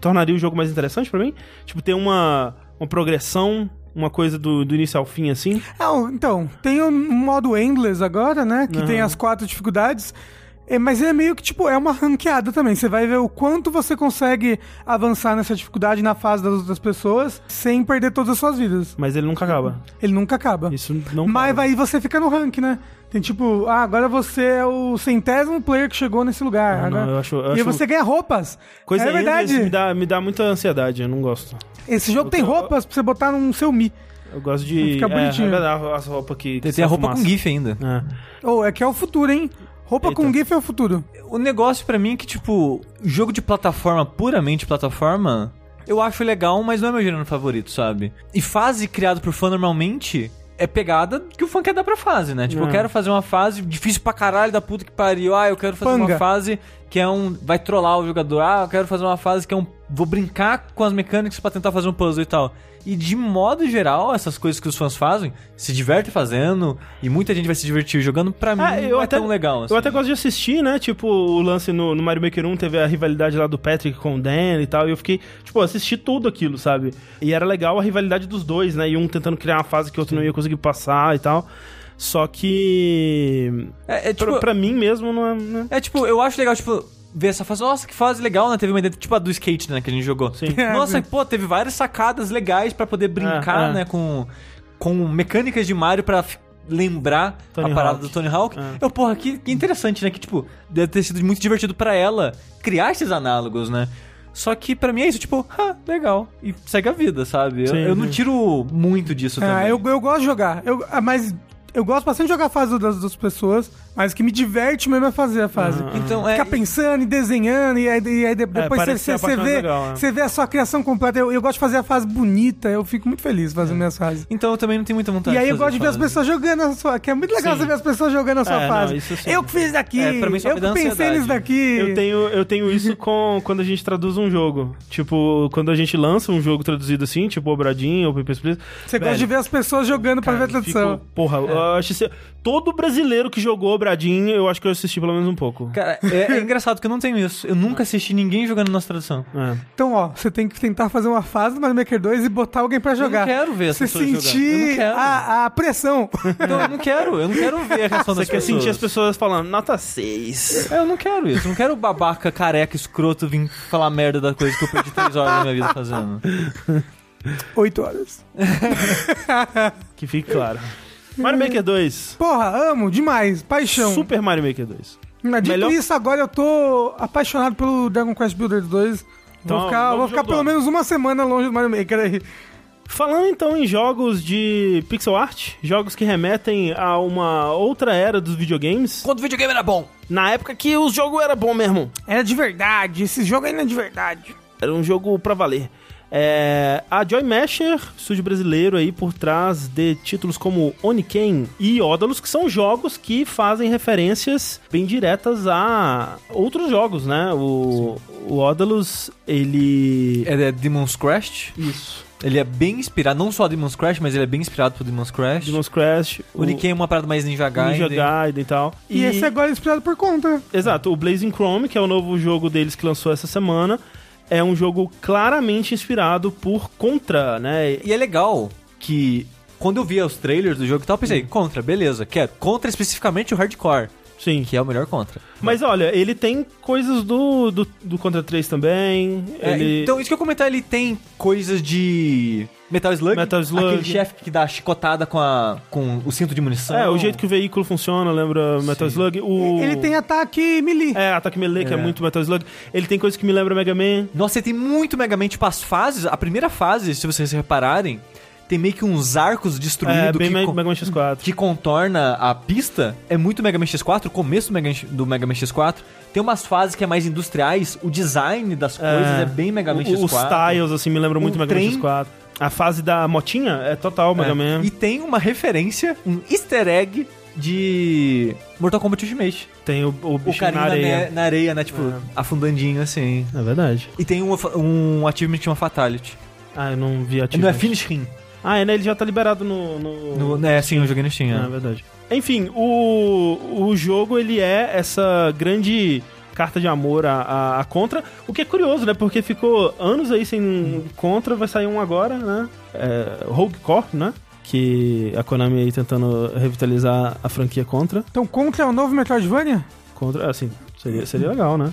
tornaria o jogo mais interessante pra mim. Tipo, ter uma, uma progressão, uma coisa do, do início ao fim, assim. Ah, então, tem o modo Endless agora, né? Que Aham. tem as quatro dificuldades. É, mas é meio que, tipo, é uma ranqueada também. Você vai ver o quanto você consegue avançar nessa dificuldade na fase das outras pessoas sem perder todas as suas vidas. Mas ele nunca acaba. Ele nunca acaba. Isso não. Mas para. aí você fica no rank, né? Tem tipo, ah, agora você é o centésimo player que chegou nesse lugar. Ah, não, eu acho- eu e aí acho- você ganha roupas. Coisa é verdade. Me dá, me dá muita ansiedade, eu não gosto. Esse jogo Eu tem tô- roupas pra você botar no seu Mi. Eu gosto de. Fica bonitinho. É, é verdade, as roupas que. que Tem, a roupa fumaça. com GIF ainda. É. Ou é que é o futuro, hein? Roupa Eita. com GIF é o futuro. O negócio pra mim é que, tipo, jogo de plataforma, puramente plataforma, eu acho legal, mas não é meu gênero favorito, sabe? E fase criado por fã normalmente é pegada que o fã quer dar pra fase, né? Tipo, É. eu quero fazer uma fase difícil pra caralho da puta que pariu. Ah, eu quero fazer Panga. uma fase que é um. Vai trollar o jogador. Ah, eu quero fazer uma fase que é um. Vou brincar com as mecânicas pra tentar fazer um puzzle e tal. E de modo geral, essas coisas que os fãs fazem, se divertem fazendo, e muita gente vai se divertir jogando, pra mim Ah, eu não é até- tão legal. assim. Eu até gosto de assistir, né? Tipo, o lance no, no Mario Maker 1 teve a rivalidade lá do Patrick com o Dan e tal. E eu fiquei, tipo, assisti tudo aquilo, sabe? E era legal a rivalidade dos dois, né? E um tentando criar uma fase que o outro não ia conseguir passar e tal. Só que. É, é, pra, tipo, pra mim mesmo não é. né? É tipo, eu acho legal, tipo, ver essa fase. Nossa, que fase legal, né? Teve uma ideia, tipo a do skate, né? Que a gente jogou. Sim. *laughs* Nossa, pô, teve várias sacadas legais pra poder brincar, É, é. né? Com, com mecânicas de Mario pra f- lembrar Tony a parada Hawk. do Tony Hawk. É. Eu, porra, que, que interessante, né? Que, tipo, deve ter sido muito divertido pra ela criar esses análogos, né? Só que pra mim é isso, tipo, ah, legal. E segue a vida, sabe? Eu, Sim, eu não sim. tiro muito disso Ah, também. eu, eu gosto de jogar. Eu, ah, mas eu gosto bastante de jogar a fase das, das pessoas, mas o que me diverte mesmo é fazer a fase. Aham. Então, é. Ficar pensando e desenhando, e aí, e aí de- depois você, a você, mais vê, legal, é. você vê a sua criação completa. Eu, eu gosto de fazer a fase bonita, eu fico muito feliz fazendo minhas fases. Então eu também não tenho muita vontade E aí eu gosto de ver as pessoas jogando a sua. Que é muito legal Sim. você ver as pessoas jogando a sua É, não, fase. isso sim. eu que fiz daqui, É, eu que pensei nisso daqui. Eu tenho, eu tenho isso com quando a gente traduz um jogo. Tipo, quando a gente lança um jogo traduzido assim, tipo Obradinho ou Papers, Please. Você gosta velho, de ver as pessoas jogando pra ver a Cara, tradução. fico- porra, eu acho que todo brasileiro que jogou Bradinho, eu acho que eu assisti pelo menos um pouco. Cara, é, é engraçado que eu não tenho isso. Eu nunca assisti ninguém jogando nossa tradução. É. Então, ó, você tem que tentar fazer uma fase do Mario Maker 2 e botar alguém pra jogar. Eu não quero ver Você sentir não quero. a, a pressão. *laughs* Então eu não quero, eu não quero ver a reação Você das quer pessoas. sentir as pessoas falando, nota 6. É, eu não quero isso. Eu não quero babaca, careca, escroto vir falar merda da coisa que eu perdi três horas da minha vida fazendo. Oito horas. *laughs* Que fique claro. Mario Maker 2. Porra, amo demais. Paixão. Super Mario Maker 2. Mas dito melhor- isso, agora eu tô apaixonado pelo Dragon Quest Builder 2. Então, vou ficar, vou ficar pelo menos uma semana longe do Mario Maker aí. Falando então em jogos de pixel art, jogos que remetem a uma outra era dos videogames, Quando o videogame era bom. na época que o jogo era bom mesmo. Era de verdade, esse jogo ainda é de verdade. Era um jogo pra valer. É, a Joy Masher, estúdio brasileiro aí por trás de títulos como Oniken e Odalus, que são jogos que fazem referências bem diretas a outros jogos, né? O, o Odalus, ele... É é Demon's Crest. Isso. Ele é bem inspirado, não só Demon's Crash, mas ele é bem inspirado por Demon's Crash. Demon's Crash, O Nikkei é uma parada mais Ninja Gaiden. Ninja Gaiden e tal. E, esse agora é inspirado por conta. Exato, o Blazing Chrome, que é o novo jogo deles que lançou essa semana, é um jogo claramente inspirado por Contra, né? E é legal que quando eu via os trailers do jogo e tal, eu pensei, Contra, beleza, quero. Contra especificamente o Hardcore, Sim. que é o melhor Contra. Mas olha, ele tem coisas do, do, do Contra 3 também. É, ele... Então, isso que eu comentar, ele tem coisas de Metal Slug. Metal Slug. Aquele chefe que dá chicotada com, a, com o cinto de munição. É, o jeito que o veículo funciona lembra Metal Sim. Slug. O... Ele tem ataque melee. É, ataque melee, que é. É. muito Metal Slug. Ele tem coisas que me lembram Mega Man. Nossa, ele tem muito Mega Man, tipo, as fases, a primeira fase, se vocês repararem, tem meio que uns arcos destruídos É, bem que, Mega Man X4. que contorna a pista. É muito Mega Man X4, o começo do Mega, Man- do Mega Man X4. Tem umas fases que é mais industriais, o design das coisas é, bem Mega Man O- X4. Os tiles, assim, me lembram muito Mega Man trem- X4. A fase da motinha é total Mega É. Man. E tem uma referência, um easter egg de Mortal Kombat Ultimate. Tem o, o O bichinho carinho na na, areia. ne- na areia, né? Tipo, É. afundandinho assim. É verdade. E tem um, um achievement que chama Fatality. Ah, eu não vi ativo. Não é Finish Him. Ah, é, né? Ele já tá liberado no... no... No, é, sim, eu joguei no Steam. É. é verdade. Enfim, o, o jogo, ele é essa grande carta de amor a, a, a Contra, o que é curioso, né? Porque ficou anos aí sem Contra, vai sair um agora, né? É, Rogue Corp, né? Que a Konami aí tentando revitalizar a franquia Contra. Então Contra é o novo Metroidvania? Contra, assim, seria, seria legal, né?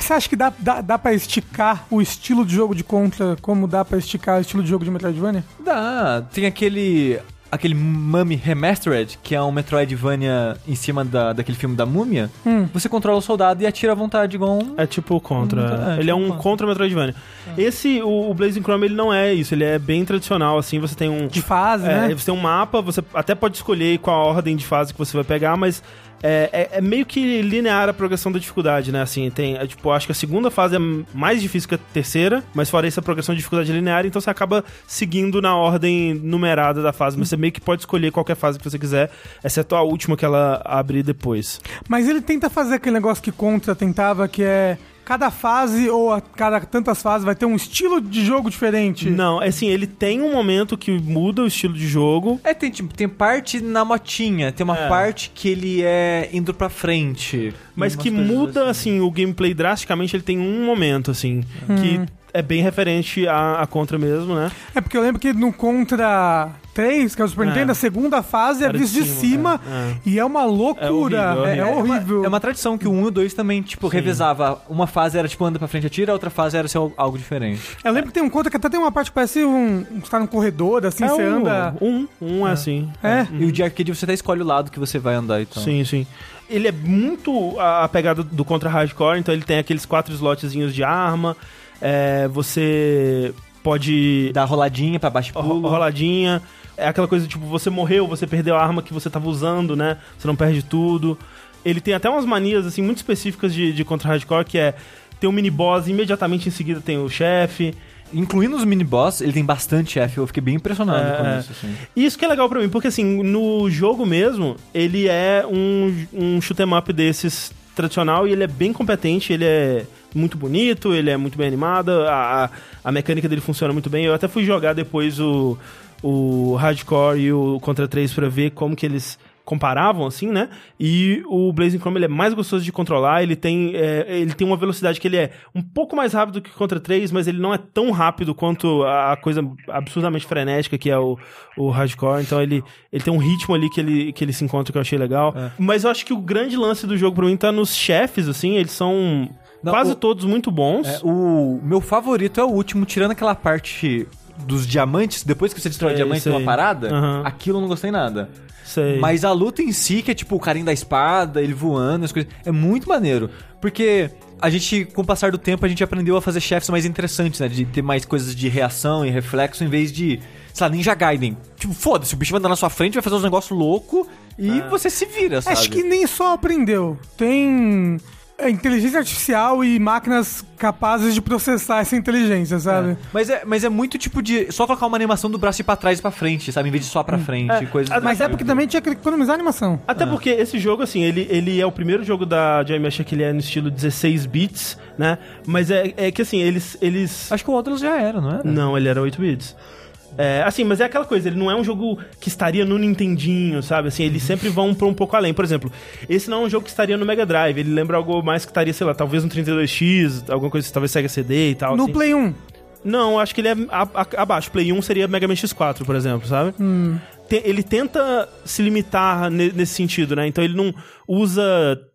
Você acha que dá, dá, dá pra esticar o estilo de jogo de Contra como dá pra esticar o estilo de jogo de Metroidvania? Dá. Tem aquele. Aquele Mummy Remastered, que é um Metroidvania em cima da, daquele filme da múmia. Hum. Você controla o soldado e atira à vontade, igual um. É tipo o Contra. É, ele tipo é um Contra. Contra Metroidvania. Esse, o, o Blazing Chrome, ele não é isso. Ele é bem tradicional, assim. Você tem um... De fase, É, né? você tem um mapa, você até pode escolher qual a ordem de fase que você vai pegar, mas é, é- é meio que linear a progressão da dificuldade, né? Assim, tem, é, tipo, acho que a segunda fase é mais difícil que a terceira, mas fora isso a progressão de dificuldade é linear, então você acaba seguindo na ordem numerada da fase, mas você meio que pode escolher qualquer fase que você quiser, exceto a última que ela abre depois. Mas ele tenta fazer aquele negócio que Contra tentava, que é cada fase ou a cada tantas fases vai ter um estilo de jogo diferente. Não, é assim, ele tem um momento que muda o estilo de jogo, É, tem, tipo, tem parte na motinha, tem uma É. parte que ele é indo pra frente. Mas que muda, assim, o gameplay drasticamente, ele tem um momento, assim, que é bem referente à, à Contra mesmo, né? É porque eu lembro que no Contra 3, que é o Super É. Nintendo, a segunda fase é Era de vista de cima, cima é, é. e é uma loucura. horrível, É, é horrível. horrível. uma, é uma tradição que o 1 e o 2 também, tipo, revezava. Uma fase era tipo anda pra frente e atira, a outra fase era ser algo diferente. Eu lembro que tem um Contra que até tem uma parte que parece um. Você tá num corredor, assim, É você o- anda. Um, um é assim. É. E o de arcade você até escolhe o lado que você vai andar então. Sim, sim. Ele é muito a a pegada do Contra Hardcore, então ele tem aqueles quatro slotzinhos de arma, é, você pode Dá roladinha pra baixo pulo. roladinha, é aquela coisa tipo, você morreu, você perdeu a arma que você tava usando, né? Você não perde tudo. Ele tem até umas manias, assim, muito específicas de, de Contra Hardcore, que é ter um mini-boss e imediatamente em seguida tem o chefe. Incluindo os mini-boss, ele tem bastante chefe, eu fiquei bem impressionado É, com é. isso, assim. E isso que é legal pra mim, porque assim, no jogo mesmo, ele é um, um shoot 'em up desses tradicional e ele é bem competente, ele é muito bonito, ele é muito bem animado, a, a, mecânica dele funciona muito bem. Eu até fui jogar depois o, o Hardcore e o Contra 3 pra ver como que eles comparavam, assim, né? E o Blazing Chrome ele é mais gostoso de controlar, ele tem, é, ele tem uma velocidade que ele é um pouco mais rápido que o Contra 3, mas ele não é tão rápido quanto a coisa absurdamente frenética que é o, o Hardcore, então ele, ele tem um ritmo ali que ele, que ele se encontra que eu achei legal. Mas eu acho que o grande lance do jogo pra mim tá nos chefes, assim, eles são Não, quase o- todos muito bons. É, o meu favorito é o último, tirando aquela parte dos diamantes, depois que você destrói o Sei, diamante sei. numa parada, Aham. aquilo eu não gostei nada. Sei. Mas a luta em si, que é tipo o carinho da espada, ele voando, as coisas, é muito maneiro. Porque a gente, com o passar do tempo, a gente aprendeu a fazer chefes mais interessantes, né? De ter mais coisas de reação e reflexo em vez de, sei lá, Ninja Gaiden. Tipo, foda-se, o bicho vai andar na sua frente, vai fazer uns negócios loucos e você se vira, sabe? Acho que nem só aprendeu. Tem inteligência artificial e máquinas capazes de processar essa inteligência, sabe? Mas é, mas é muito tipo de. Só colocar uma animação do braço ir pra trás e pra frente, sabe? Em vez de só pra frente, É, coisas a- do Mas é tipo. porque também tinha que economizar a animação. Até porque esse jogo, assim, ele, ele é o primeiro jogo da Joy Mesh que ele é no estilo 16 bits, né? Mas é, é que, assim, eles... eles... Acho que o Odalus já era, não era? Não, ele era 8 bits. É, assim, mas é aquela coisa, ele não é um jogo que estaria no Nintendinho, sabe? Assim, eles sempre vão pra um pouco além. Por exemplo, esse não é um jogo que estaria no Mega Drive, ele lembra algo mais que estaria, sei lá, talvez no 32X, alguma coisa, talvez Sega CD e tal. No assim. Play 1. Não, acho que ele é a- a- abaixo. Play 1 seria Mega Man X4, por exemplo, sabe? Te- ele tenta se limitar ne- nesse sentido, né? Então ele não usa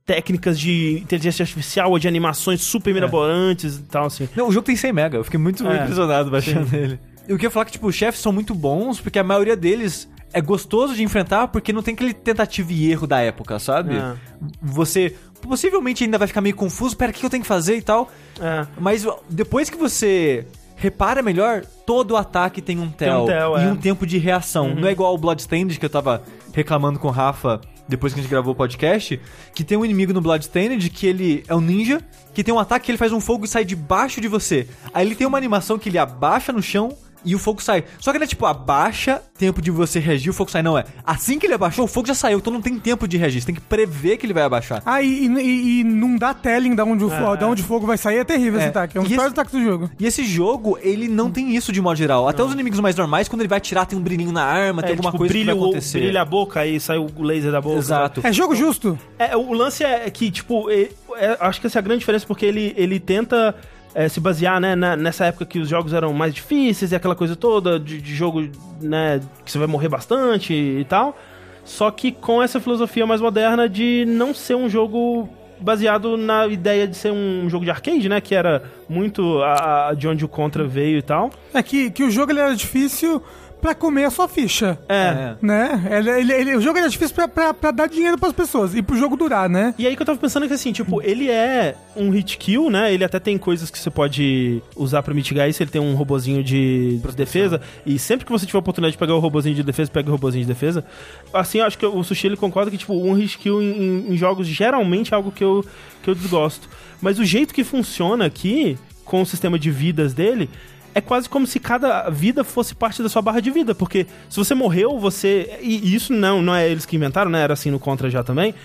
técnicas de inteligência artificial ou de animações super mirabolantes e tal, assim. Não, o jogo tem 100 mega, eu fiquei muito É. impressionado baixando ele. Eu queria falar que, tipo, os chefes são muito bons, porque a maioria deles é gostoso de enfrentar, porque não tem aquele tentativa e erro da época, sabe? É. Você possivelmente ainda vai ficar meio confuso, pera, o que eu tenho que fazer e tal. É. Mas depois que você repara melhor, todo ataque tem um tel, tel, e é. um tempo de reação. Não é igual o Bloodstained que eu tava reclamando com o Rafa depois que a gente gravou o podcast, que tem um inimigo no Bloodstained que ele é um ninja, que tem um ataque que ele faz um fogo e sai debaixo de você. Aí ele tem uma animação que ele abaixa no chão e o fogo sai. Só que ele é tipo, abaixa, tempo de você reagir, o fogo sai. Não, é. Assim que ele abaixou, o fogo já saiu, então não tem tempo de reagir. Você tem que prever que ele vai abaixar. Ah, e, e- e não dá telling da onde, o fo- da onde o fogo vai sair. É terrível esse É. ataque. É um dos esse- piores ataques do jogo. E esse jogo, ele não tem isso de modo geral. Até os inimigos mais normais, quando ele vai atirar, tem um brilhinho na arma, tem É, alguma tipo, coisa brilha, que vai o- acontecer. brilha a boca, aí sai o laser da boca. Exato. É jogo justo. É, o lance é que, tipo, é- é- acho que essa é a grande diferença, porque ele, ele tenta é, se basear, né, na- nessa época que os jogos eram mais difíceis e aquela coisa toda de, de jogo, né, que você vai morrer bastante e tal. Só que com essa filosofia mais moderna de não ser um jogo baseado na ideia de ser um jogo de arcade, né, que era muito a, a- de onde o Contra veio e tal. É que, que o jogo ele era difícil pra comer a sua ficha. É. Né? Ele, ele- ele- o jogo era difícil pra, pra, pra dar dinheiro pras pessoas e pro jogo durar, né? E aí que eu tava pensando que assim, tipo, ele é um hit kill, né? Ele até tem coisas que você pode usar pra mitigar isso. Ele tem um robozinho de de defesa. E sempre que você tiver a oportunidade de pegar o robozinho de defesa, pega o robozinho de defesa. Assim, eu acho que o Sushi ele concorda que, tipo, um hit kill em, em- em jogos geralmente é algo que eu, que eu desgosto. Mas o jeito que funciona aqui, com o sistema de vidas dele. É quase como se cada vida fosse parte da sua barra de vida, porque se você morreu, você. E isso não, não é eles que inventaram, né? Era assim no Contra já também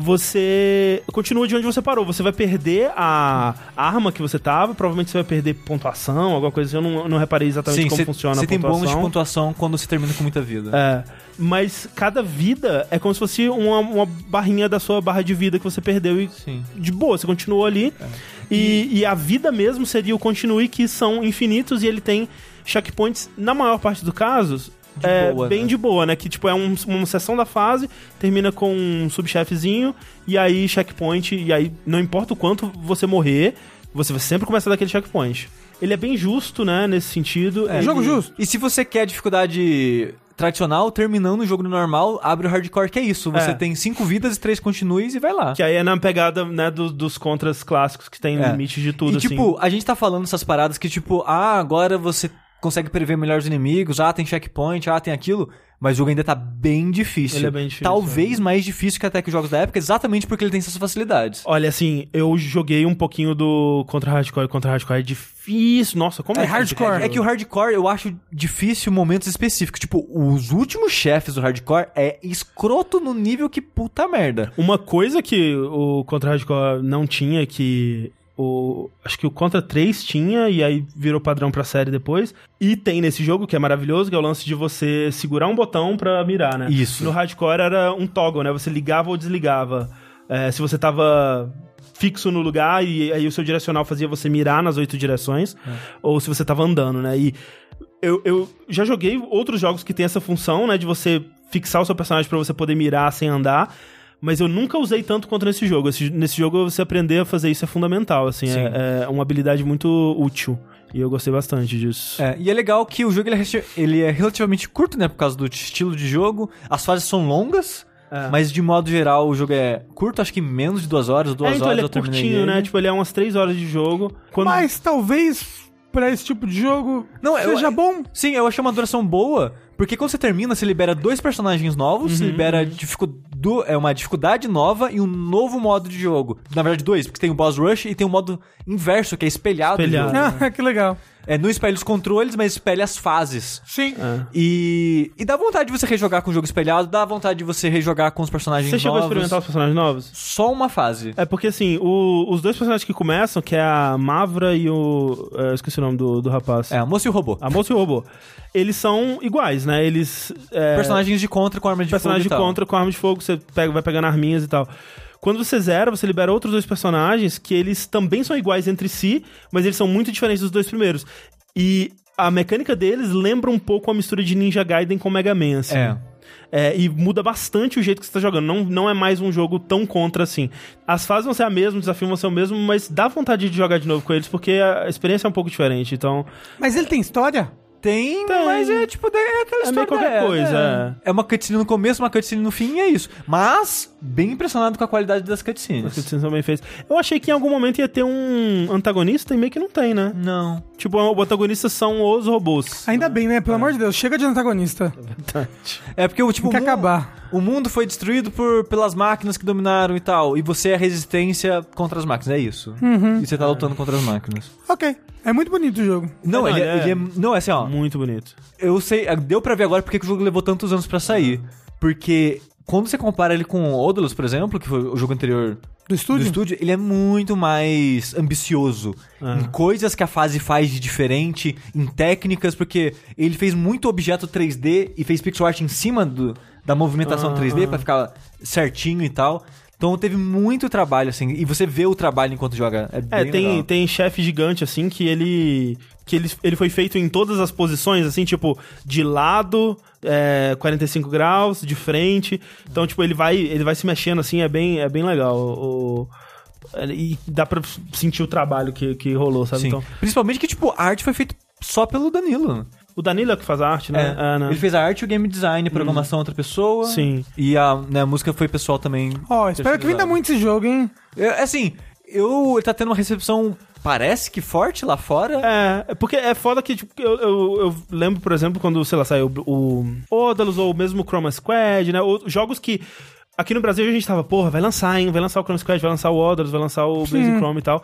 você continua de onde você parou. Você vai perder a arma que você tava, provavelmente você vai perder pontuação, alguma coisa assim. Eu não, não reparei exatamente como cê- funciona Você a tem pontuação. bônus de pontuação quando você termina com muita vida. É, mas cada vida é como se fosse uma, uma barrinha da sua barra de vida que você perdeu e Sim. de boa, você continuou ali. E, e a vida mesmo seria o continue, que são infinitos e ele tem checkpoints, na maior parte dos casos, De é, boa, bem né? de boa, né? Que tipo é um- uma sessão da fase, termina com um subchefezinho e aí checkpoint, e aí não importa o quanto você morrer, você vai sempre começar daquele checkpoint. Ele é bem justo, né, nesse sentido. É, Ele- jogo justo. E se você quer dificuldade tradicional, terminando o jogo no normal, abre o hardcore, que é isso. Você É. tem cinco vidas e três continues e vai lá. Que aí é na pegada, né, do- dos contras clássicos que tem É. limite de tudo, e assim. tipo, a gente tá falando essas paradas que, tipo, ah, agora você consegue prever melhor os inimigos, ah, tem checkpoint, ah, tem aquilo. Mas o jogo ainda tá bem difícil. Ele é bem difícil, Talvez mais difícil que até que os jogos da época, exatamente porque ele tem essas facilidades. Olha, assim, eu joguei um pouquinho do Contra Hardcore. Contra Hardcore é difícil. Nossa, como É é, hardcore. É que o hardcore eu acho difícil em momentos específicos. Tipo, os últimos chefes do hardcore é escroto no nível que puta merda. Uma coisa que o Contra Hardcore não tinha, que o. Acho que o Contra 3 tinha, e aí virou padrão pra série depois. E tem nesse jogo, que é maravilhoso, que é o lance de você segurar um botão pra mirar, né? Isso. No Hardcore era um toggle, né? Você ligava ou desligava. É, se você tava fixo no lugar e aí o seu direcional fazia você mirar nas oito direções, ou se você tava andando, né? E eu, eu já joguei outros jogos que tem essa função, né? De você fixar o seu personagem pra você poder mirar sem andar. Mas eu nunca usei tanto quanto nesse jogo. Esse- nesse jogo, você aprender a fazer isso é fundamental, assim. Sim. É, é uma habilidade muito útil. E eu gostei bastante disso. É, e é legal que o jogo ele é, ele é relativamente curto, né? Por causa do estilo de jogo. As fases são longas. É. Mas de modo geral, o jogo é curto, acho que menos de duas horas, duas É, então horas ele é eu terminei curtinho, né? ele. Tipo, ele é umas 3 horas de jogo. Quando... Mas talvez pra esse tipo de jogo Não, eu- seja bom. Sim, eu achei uma duração boa, porque quando você termina, você libera dois personagens novos, Uhum. você libera dificu- é uma dificuldade nova e um novo modo de jogo. Na verdade, dois, porque tem o Boss Rush e tem o modo inverso, que é espelhado. Espelhado. Ah, *laughs* que legal. É, não espelha os controles, mas espelha as fases. Sim. É. E, e dá vontade de você rejogar com o jogo espelhado, dá vontade de você rejogar com os personagens Você chegou a novos. experimentar os personagens novos? Só uma fase. É porque assim, o- os dois personagens que começam, que é a Mavra e o. é, eu esqueci o nome do, do rapaz. É, a moça e o robô. A moça e o robô. Eles são iguais, né? Eles. É, Personagens de contra com arma de personagem de fogo e tal. contra com arma de fogo, você pega, vai pegando arminhas e tal. Quando você zera, você libera outros dois personagens que eles também são iguais entre si, mas eles são muito diferentes dos dois primeiros. E a mecânica deles lembra um pouco a mistura de Ninja Gaiden com Mega Man, assim. É. É, e muda bastante o jeito que você tá jogando. Não, não é mais um jogo tão contra assim. As fases vão ser a mesma, o desafio vão ser o mesmo, mas dá vontade de jogar de novo com eles, porque a experiência é um pouco diferente. Então, Mas ele tem história? Tem, Tem. mas é tipo, é aquela É meio história. qualquer coisa, É. é uma cutscene no começo, uma cutscene no fim e é isso. Mas, bem impressionado com a qualidade das cutscenes. as cutscenes são bem feitas. Eu achei que em algum momento ia ter um antagonista e meio que não tem, né? Não. Tipo, o antagonista são os robôs. Ainda bem, né? Pelo amor de Deus, chega de antagonista. É porque o tipo. Tem o acabar. O mundo foi destruído por, pelas máquinas que dominaram e tal. E você é a resistência contra as máquinas, é isso. Uhum. E você tá lutando contra as máquinas. Ok. É muito bonito o jogo. Não, não, ele, é, ele é- ele é- Não, é assim, ó. Muito bonito. Eu sei. Deu pra ver agora porque que o jogo levou tantos anos pra sair. Porque quando você compara ele com Odalus, por exemplo, que foi o jogo anterior Do estúdio? do estúdio, ele é muito mais ambicioso Ah. em coisas que a fase faz de diferente, em técnicas, porque ele fez muito objeto 3D e fez pixel art em cima do, da movimentação Ah. 3D pra ficar certinho e tal. Então teve muito trabalho, assim, e você vê o trabalho enquanto joga. É, É, tem, legal. tem chefe gigante, assim, que ele. que ele, ele foi feito em todas as posições, assim, tipo, de lado, é, 45 graus, de frente. Então, tipo, ele vai, ele vai se mexendo, assim, é bem, é bem legal. O, e dá pra sentir o trabalho que, que rolou, sabe? Sim. Então, Principalmente que, tipo, a arte foi feita só pelo Danilo. o Danilo é que faz a arte, né? É, É, né? Ele fez a arte, o game design, a programação outra pessoa. Sim. E a, né, a música foi pessoal também. Ó, espero que venda muito esse jogo, hein? Eu, assim, eu ele tá tendo uma recepção, parece que forte lá fora. É, é porque é foda que, tipo, eu, eu, eu lembro, por exemplo, quando, sei lá, saiu o Odalus ou mesmo o Chroma Squad, né? Ou jogos que. Aqui no Brasil a gente tava, porra, vai lançar, hein? Vai lançar o Chroma Squad, vai lançar o Odalus, vai lançar o Blazing Chrome e tal.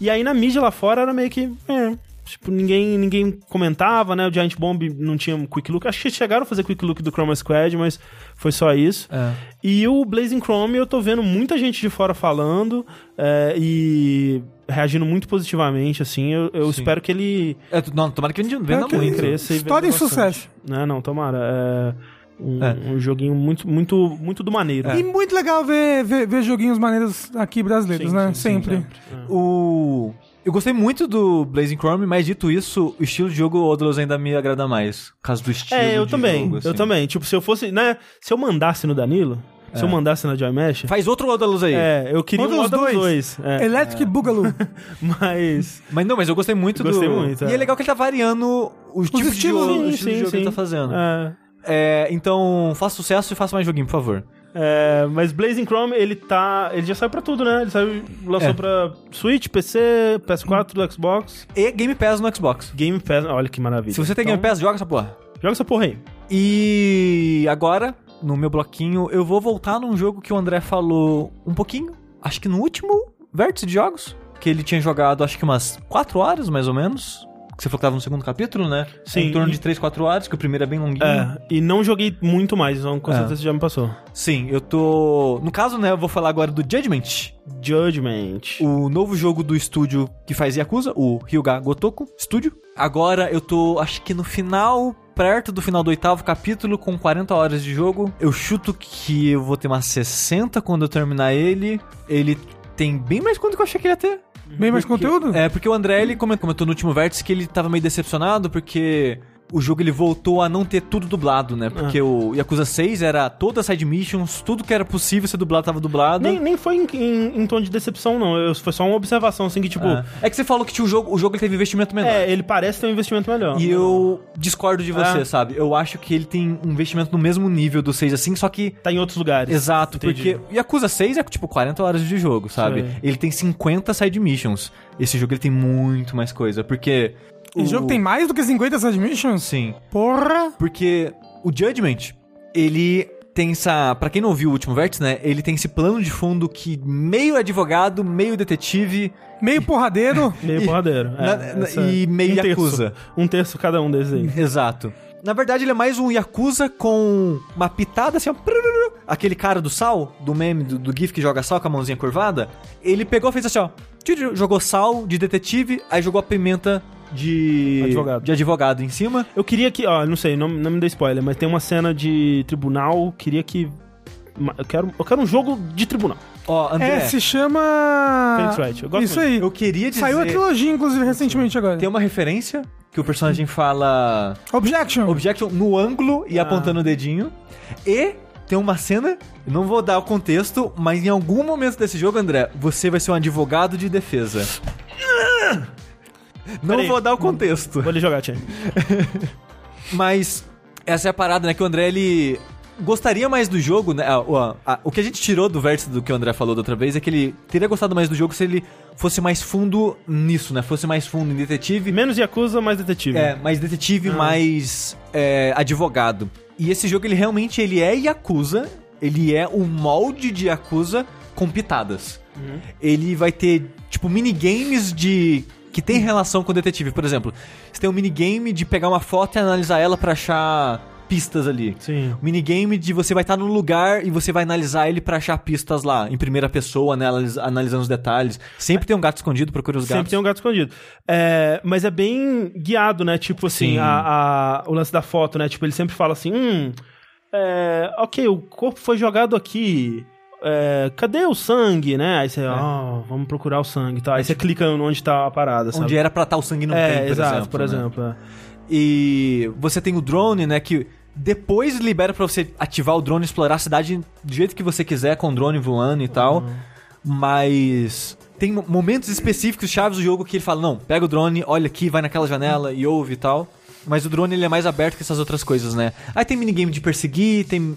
E aí na mídia lá fora era meio que. É, tipo, ninguém, ninguém comentava, né? O Giant Bomb não tinha um Quick Look. Acho que chegaram a fazer Quick Look do Chroma Squad, mas foi só isso. É. E o Blazing Chrome eu tô vendo muita gente de fora falando é, e reagindo muito positivamente, assim. Eu, eu espero que ele É, não, tomara que venda, venda É que muito. cresça e História bastante. sucesso. Não, não, tomara. É um, É. um joguinho muito, muito, muito do maneiro. E muito legal ver, ver, ver joguinhos maneiros aqui brasileiros, Sim, né? sim, sim, sempre. É. O... Eu gostei muito do Blazing Chrome, mas dito isso, o estilo de jogo Odalus ainda me agrada mais. Por causa do estilo É, eu de também. jogo, Eu assim. também. Tipo, se eu fosse, né? Se eu mandasse no Danilo, se eu mandasse na Joy Mesh, Faz outro Odalus aí. é, eu queria Um um dos dois. dois. É. Electric Boogaloo. *laughs* Mas. Mas não, mas eu gostei muito Gostei do... muito, E é. é legal que ele tá variando o tipo de estilos, jogo, sim, o estilo de jogo que ele tá fazendo. É. É, então, faça sucesso e faça mais joguinho, por favor. É, mas Blazing Chrome, ele tá. Ele já saiu pra tudo, né? Ele saiu, lançou É. pra Switch, PC, PS4, do Xbox, E Game Pass no Xbox. Game Pass. Olha que maravilha. Se você tem Então, Game Pass, joga essa porra. Joga essa porra aí. E agora, no meu bloquinho, eu vou voltar num jogo que o André falou um pouquinho, acho que no último vértice de jogos, que ele tinha jogado acho que umas 4 horas, mais ou menos. Que você falou que tava no segundo capítulo, né? Sim, É em torno de 3, 4 horas, que o primeiro é bem longuinho. É, e não joguei muito mais, então com É. certeza já me passou. Sim, eu tô. No caso, né, eu vou falar agora do Judgment, Judgment. o novo jogo do estúdio que faz Yakuza, o Ryuga Gotoku Studio. Agora eu tô, acho que no final, perto do final do oitavo capítulo, com 40 horas de jogo. Eu chuto que eu vou ter umas 60 quando eu terminar ele. Ele tem bem mais quanto que eu achei que ia ter. Bem mais conteúdo? É, porque o André, ele comentou, comentou no último vértice que ele tava meio decepcionado, porque o jogo ele voltou a não ter tudo dublado, né? Porque o Yakuza 6 era toda side missions, tudo que era possível ser dublado tava dublado. Nem, nem foi em, em- em tom de decepção, não. Eu- foi só uma observação, assim, que, tipo... Ah. É que você falou que tinha o jogo, o jogo ele teve investimento menor. É, ele parece ter um investimento melhor. E eu discordo de você, Ah. sabe? Eu acho que ele tem um investimento no mesmo nível do 6 assim, só que Tá em outros lugares. Exato, Entendi. porque Yakuza 6 é tipo 40 horas de jogo, sabe? Sei. Ele tem 50 side missions. Esse jogo ele tem muito mais coisa, porque O jogo tem mais do que 50 side missions? sim, Porra! porque o Judgment, ele tem essa, Pra quem não viu o último vértice, né? Ele tem esse plano de fundo que meio advogado, meio detetive Meio porradeiro. *laughs* Meio porradeiro. É, Na- na- e meio um terço. Yakuza. Um terço cada um desses aí. *laughs* Exato. Na verdade, ele é mais um Yakuza com uma pitada assim, ó. Aquele cara do sal, do meme, do, do GIF que joga sal com a mãozinha curvada. Ele pegou e fez assim, ó. Jogou sal de detetive, aí jogou a pimenta de Advogado. de advogado em cima. Eu queria que, ó, não sei, não, não me dê spoiler, mas tem uma cena de tribunal, queria que. Eu quero, eu quero um jogo de tribunal. Ó, André, É, se chama. Phoenix Wright, eu gosto Isso muito. aí. eu queria dizer... Saiu a trilogia, inclusive, recentemente agora. Tem uma referência que o personagem fala Objection. objection no ângulo e Ah. apontando o dedinho. E tem uma cena, não vou dar o contexto, mas em algum momento desse jogo, André, você vai ser um advogado de defesa. Não Peraí. vou dar o contexto. Vou ali jogar, Tia. *laughs* Mas essa é a parada, né? Que o André, ele gostaria mais do jogo, né? Ah, o que a gente tirou do vértice do que o André falou da outra vez é que ele teria gostado mais do jogo se ele fosse mais fundo nisso, né? Fosse mais fundo em detetive. Menos Yakuza, mais detetive. É, mais detetive, Ah. mais é, advogado. E esse jogo, ele realmente ele é Yakuza, ele é o molde de Yakuza com pitadas. Uhum. Ele vai ter, tipo, minigames de... que tem relação com o detetive. Por exemplo, você tem um minigame de pegar uma foto e analisar ela pra achar pistas ali. Sim. Minigame de você vai estar num lugar e você vai analisar ele pra achar pistas lá, em primeira pessoa, né, analis- analisando os detalhes. Sempre tem um gato escondido, procura os gatos. Sempre tem um gato escondido. É, mas é bem guiado, né? Tipo assim, Sim. a, a- o lance da foto, né? Tipo, ele sempre fala assim: hum, é, ok, o corpo foi jogado aqui. é, cadê o sangue, né? Aí você, ó, vamos procurar o sangue e tal. Aí você clica onde tá a parada, sabe? Onde era pra estar o sangue não é, tem, por exato, exemplo. por né? exemplo. é. E você tem o drone, né, que depois libera pra você ativar o drone explorar a cidade do jeito que você quiser, com o drone voando e tal. Mas tem mo- momentos específicos, chaves do jogo, que ele fala, não, pega o drone, olha aqui, vai naquela janela e ouve e tal. Mas o drone ele é mais aberto que essas outras coisas, né? Aí tem minigame de perseguir, tem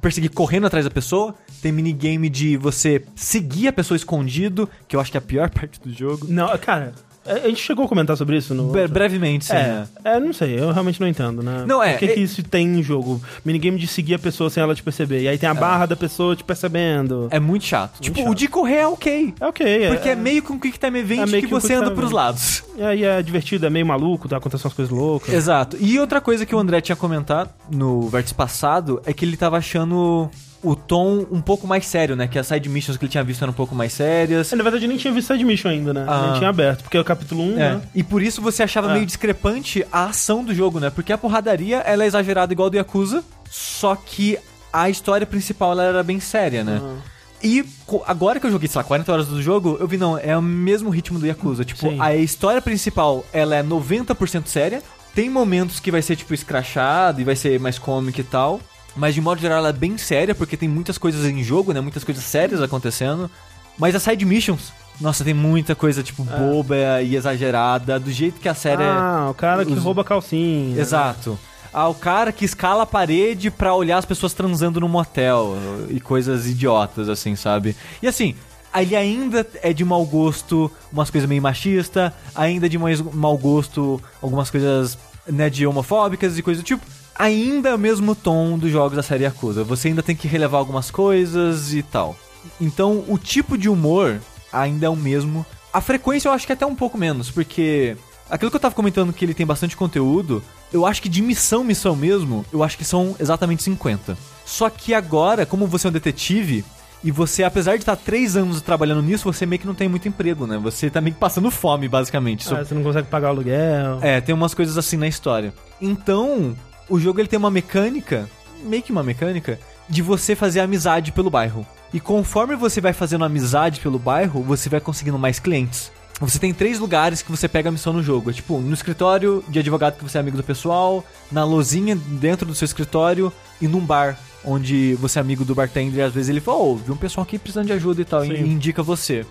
perseguir correndo atrás da pessoa, tem minigame de você seguir a pessoa escondido, que eu acho que é a pior *laughs* parte do jogo. Não, cara, a a gente chegou a comentar sobre isso no. Bre- brevemente, sim. É, né? é, não sei, eu realmente não entendo, né? Não, é, Por que, é- que isso tem em jogo? Minigame de seguir a pessoa sem ela te perceber. E aí tem a barra da pessoa te percebendo. É muito chato. tipo, chato. o de correr é ok. É ok. Porque é, meio que um quick time event É que, que um você quick anda pros event. lados. E aí é divertido, é meio maluco, tá acontecendo umas coisas loucas. Exato. E outra coisa que o André tinha comentado no vértice passado é que ele tava achando o tom um pouco mais sério, né? Que as side missions que ele tinha visto eram um pouco mais sérias. É, Na verdade, nem tinha visto Side Mission ainda, né? Ah. Nem tinha aberto, porque é o capítulo 1, É. né? E por isso você achava É. meio discrepante a ação do jogo, né? Porque a porradaria, ela é exagerada igual do Yakuza, só que a história principal, ela era bem séria, né? Ah. E agora que eu joguei, sei lá, 40 horas do jogo, eu vi, não, é o mesmo ritmo do Yakuza. Tipo, Sim. a história principal, ela é 90% séria. Tem momentos que vai ser, tipo, escrachado e vai ser mais cômico e tal. Mas, de modo geral, ela é bem séria, porque tem muitas coisas em jogo, né? Muitas coisas sérias acontecendo. Mas as side missions, nossa, tem muita coisa, tipo, boba e exagerada, do jeito que a série é... Ah, o cara que os- rouba calcinha. Exato. Ah, o cara que escala a parede pra olhar as pessoas transando no motel e coisas idiotas, assim, sabe? E assim, ele ainda é de mau gosto umas coisas meio machista, ainda é de mais mau gosto algumas coisas, né, de homofóbicas e coisas do tipo. Ainda é o mesmo tom dos jogos da série Yakuza. Você ainda tem que relevar algumas coisas e tal. Então, o tipo de humor ainda é o mesmo. A frequência eu acho que é até um pouco menos, porque aquilo que eu tava comentando que ele tem bastante conteúdo, eu acho que de missão, missão mesmo, eu acho que são exatamente 50. Só que agora, como você é um detetive, e você, apesar de estar três anos trabalhando nisso, você meio que não tem muito emprego, né? Você tá meio que passando fome, basicamente. Ah, você não consegue pagar o aluguel. é, tem umas coisas assim na história. Então, o jogo ele tem uma mecânica, meio que uma mecânica, de você fazer amizade pelo bairro. E conforme você vai fazendo amizade pelo bairro, você vai conseguindo mais clientes. Você tem três lugares que você pega a missão no jogo. É tipo, no escritório de advogado que você é amigo do pessoal, na lozinha dentro do seu escritório e num bar onde você é amigo do bartender e às vezes ele fala, ô, vi um pessoal aqui precisando de ajuda e tal, e Sim. indica você.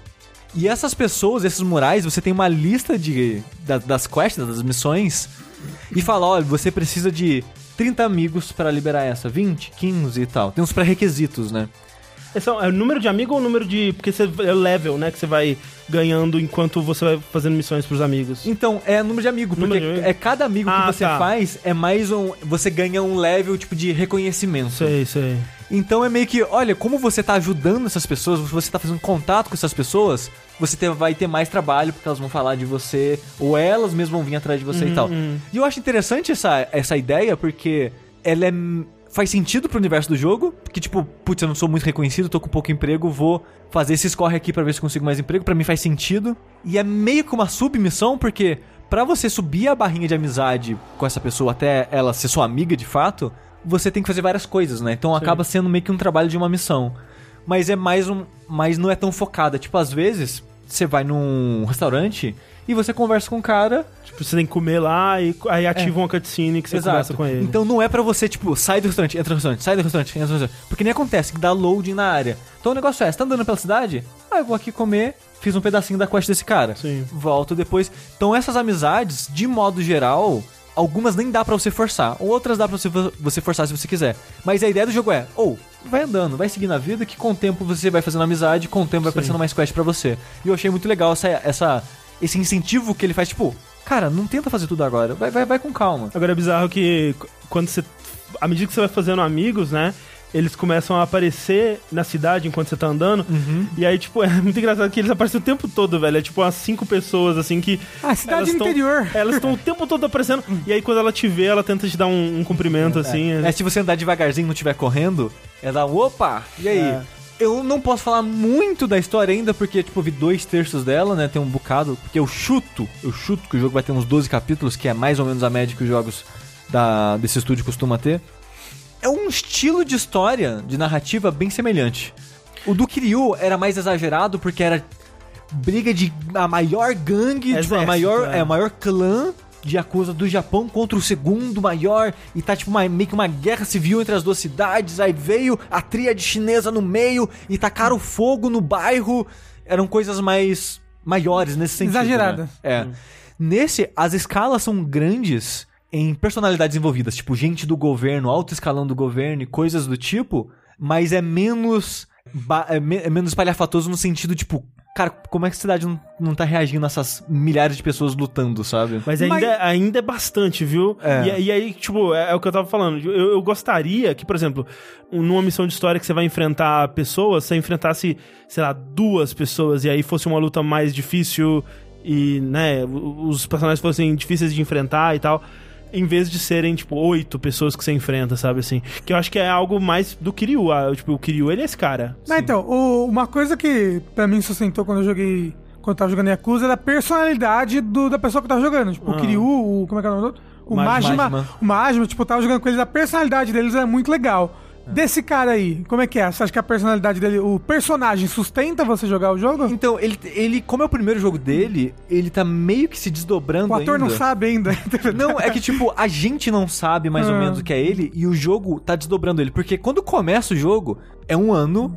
E essas pessoas, esses murais, você tem uma lista de da- das quests, das missões, e fala, olha, você precisa de 30 amigos pra liberar essa, 20, 15 e tal. Tem uns pré-requisitos, né? É o é o número de amigo ou o número de. Porque você, é level, né? Que você vai ganhando enquanto você vai fazendo missões pros amigos. Então, é número de amigo, porque Número de é cada amigo Ah, que você tá. faz é mais um. Você ganha um level tipo de reconhecimento. Sei, sei. Então é meio que, olha, como você tá ajudando essas pessoas, você tá fazendo contato com essas pessoas, você ter- vai ter mais trabalho, porque elas vão falar de você, ou elas mesmas vão vir atrás de você e tal. uhum. E eu acho interessante essa, essa ideia, porque ela é. Faz sentido pro universo do jogo, porque tipo, putz, eu não sou muito reconhecido, tô com pouco emprego, vou fazer esse score aqui pra ver se consigo mais emprego, pra mim faz sentido. E é meio que uma submissão, porque pra você subir a barrinha de amizade com essa pessoa até ela ser sua amiga de fato, você tem que fazer várias coisas, né? Então acaba sendo meio que um trabalho de uma missão. Mas é mais um. Mas não é tão focada. Tipo, às vezes, você vai num restaurante e você conversa com um cara. Tipo, você tem que comer lá e aí ativa uma cutscene que você conversa com ele. Então não é pra você, tipo, sai do restaurante, entra no restaurante, sai do restaurante, entra no restaurante. Porque nem acontece que dá loading na área. Então o negócio é, você tá andando pela cidade? Ah, eu vou aqui comer, fiz um pedacinho da quest desse cara. Sim. Volto depois. Então essas amizades, de modo geral, algumas nem dá pra você forçar. Outras dá pra você, você forçar se você quiser. Mas a ideia do jogo é, ou, vai andando, vai seguindo a vida, que com o tempo você vai fazendo amizade, com o tempo vai Sim. aparecendo mais quest pra você. E eu achei muito legal essa, essa, esse incentivo que ele faz, tipo, cara, não tenta fazer tudo agora, vai, vai, vai com calma. Agora é bizarro que qu- quando você. À medida que você vai fazendo amigos, né? Eles começam a aparecer na cidade enquanto você tá andando. Uhum. E aí, tipo, *laughs* é muito engraçado que eles aparecem o tempo todo, velho. É tipo umas cinco pessoas, assim, que. Ah, cidade elas tão- interior. *laughs* Elas estão o tempo todo aparecendo. e aí, quando ela te vê, ela tenta te dar um, um cumprimento, assim. É, se você andar devagarzinho e não estiver correndo, é dar um opa, e aí? Eu não posso falar muito da história ainda, porque, tipo, eu vi dois terços dela, né? Tem um bocado. Porque eu chuto, eu chuto que o jogo vai ter uns 12 capítulos, que é mais ou menos a média que os jogos da, desse estúdio costuma ter. É um estilo de história, de narrativa, bem semelhante. O do Kiryu era mais exagerado, porque era briga de a maior gangue, tipo, a Exército, maior, é. é. a maior clã de Yakuza do Japão contra o segundo maior e tá tipo uma, meio que uma guerra civil entre as duas cidades. Aí veio a tríade chinesa no meio e tacaram fogo no bairro. Eram coisas mais maiores nesse sentido. Exagerada. né? É. Nesse, as escalas são grandes em personalidades envolvidas, tipo gente do governo, alto escalão do governo e coisas do tipo, mas é menos ba- é, me- é menos espalhafatoso no sentido tipo, cara, como é que a cidade não, não tá reagindo a essas milhares de pessoas lutando, sabe? Mas ainda, Mas- ainda é bastante, viu? É. E, e aí, tipo, é, é o que eu tava falando. Eu, eu gostaria que, por exemplo, um- numa missão de história que você vai enfrentar pessoas, você enfrentasse, sei lá, duas pessoas e aí fosse uma luta mais difícil e, né, os personagens fossem difíceis de enfrentar e tal. Em vez de serem, tipo, oito pessoas que você enfrenta, sabe assim? Que eu acho que é algo mais do Kiryu. ah, Tipo, o Kiryu, ele é esse cara. Mas então, o- uma coisa que pra mim sustentou quando eu joguei. Quando eu tava jogando Yakuza era a personalidade do, da pessoa que tava jogando. Tipo, o Ah. Kiryu, o. Como é que é o nome do outro? O Majima. Majima. Majima. O Majima, tipo, eu tava jogando com eles, a personalidade deles era muito legal. Desse cara aí, como é que é? Você acha que a personalidade dele, o personagem sustenta você jogar o jogo? Então, ele, ele, como é o primeiro jogo dele, ele tá meio que se desdobrando O ator não ainda. sabe ainda. *laughs* Não, é que tipo, a gente não sabe mais ou Ah. menos o que é ele e o jogo tá desdobrando ele. Porque quando começa o jogo, é um ano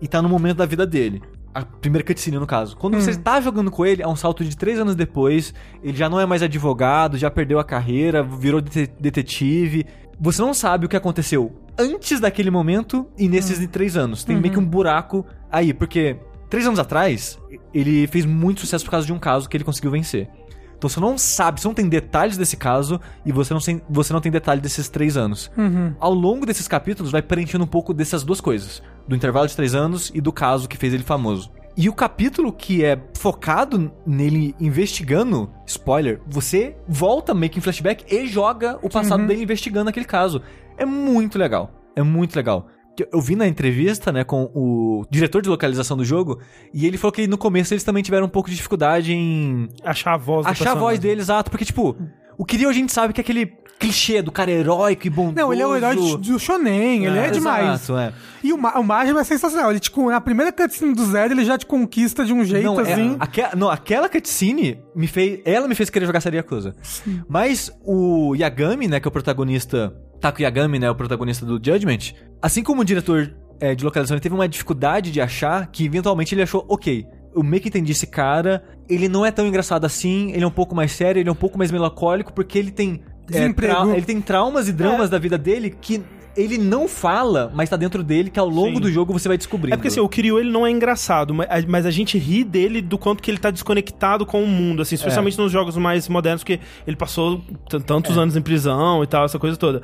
e tá no momento da vida dele. A primeira cutscene, no caso. Quando você tá jogando com ele, é um salto de três anos depois. Ele já não é mais advogado, já perdeu a carreira, virou dete- detetive. Você não sabe o que aconteceu antes daquele momento e nesses de três anos. Tem meio que um buraco aí, porque três anos atrás, ele fez muito sucesso por causa de um caso que ele conseguiu vencer. Então você não sabe, você não tem detalhes desse caso e você não, tem, você não tem detalhe desses três anos. Ao longo desses capítulos vai preenchendo um pouco dessas duas coisas: do intervalo de três anos e do caso que fez ele famoso. E o capítulo que é focado nele investigando, spoiler, você volta meio que em flashback e joga o passado dele investigando aquele caso. É muito legal. É muito legal. Que Eu vi na entrevista, né, com o diretor de localização do jogo, e ele falou que no começo eles também tiveram um pouco de dificuldade em Achar a voz do achar a voz dele, exato, porque, tipo, o Kiryu a gente sabe que é aquele clichê do cara heróico e bondoso. Não, ele é o herói do, do Shonen, ele é, demais. Exato, é. E o, Ma- o Majima é sensacional. Ele, tipo, na primeira cutscene do Zero, ele já te conquista de um jeito Não, é, assim. aque- não, aquela cutscene me fez. Ela me fez querer jogar série Yakuza. Mas o Yagami, né, que é o protagonista. Taku Yagami, né, o protagonista do Judgment, assim como o diretor é, de localização, ele teve uma dificuldade de achar que eventualmente ele achou, ok. Eu meio que entendi esse cara, ele não é tão engraçado assim, ele é um pouco mais sério, ele é um pouco mais melancólico, porque ele tem. É, Desemprego. ele tem traumas e dramas da vida dele que ele não fala, mas tá dentro dele, que ao longo Sim. do jogo você vai descobrindo. É porque assim, o Kiryu ele não é engraçado, mas a gente ri dele do quanto que ele tá desconectado com o mundo, assim, especialmente nos jogos mais modernos, porque ele passou tantos anos em prisão e tal, essa coisa toda.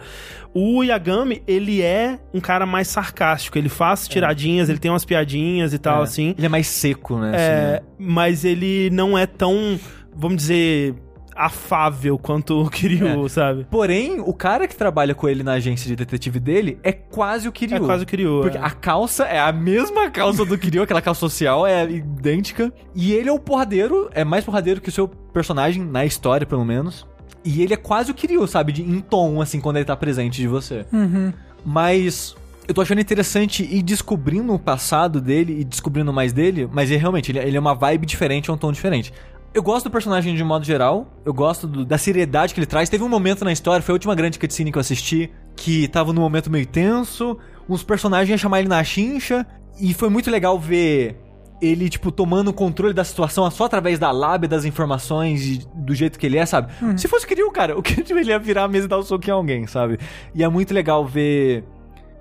O Yagami, ele é um cara mais sarcástico, ele faz tiradinhas, ele tem umas piadinhas e tal, É. assim. Ele é mais seco, né? É, assim, né? mas ele não é tão, vamos dizer, afável quanto o Kiryu, É. sabe? Porém, o cara que trabalha com ele na agência de detetive dele é quase o Kiryu. É quase o Kiryu. Porque é. a calça é a mesma calça do Kiryu, *laughs* aquela calça social é idêntica. E ele é o porradeiro, é mais porradeiro que o seu personagem, na história pelo menos. E ele é quase o Kiryu, sabe? De, em tom, assim, quando ele tá presente de você. Uhum. Mas eu tô achando interessante ir descobrindo o passado dele e descobrindo mais dele, mas ele, realmente, ele, ele é uma vibe diferente, é um tom diferente. Eu gosto do personagem de modo geral, eu gosto do- da seriedade que ele traz. Teve um momento na história, foi a última grande cutscene que eu assisti, que tava num momento meio tenso, uns personagens iam chamar ele na chincha, e foi muito legal ver ele, tipo, tomando o controle da situação só através da lábia, das informações e do jeito que ele é, sabe? Se fosse o Kiryu, cara, *laughs* o Kiryu ele ia virar a mesa e dar um soco em alguém, sabe? E é muito legal ver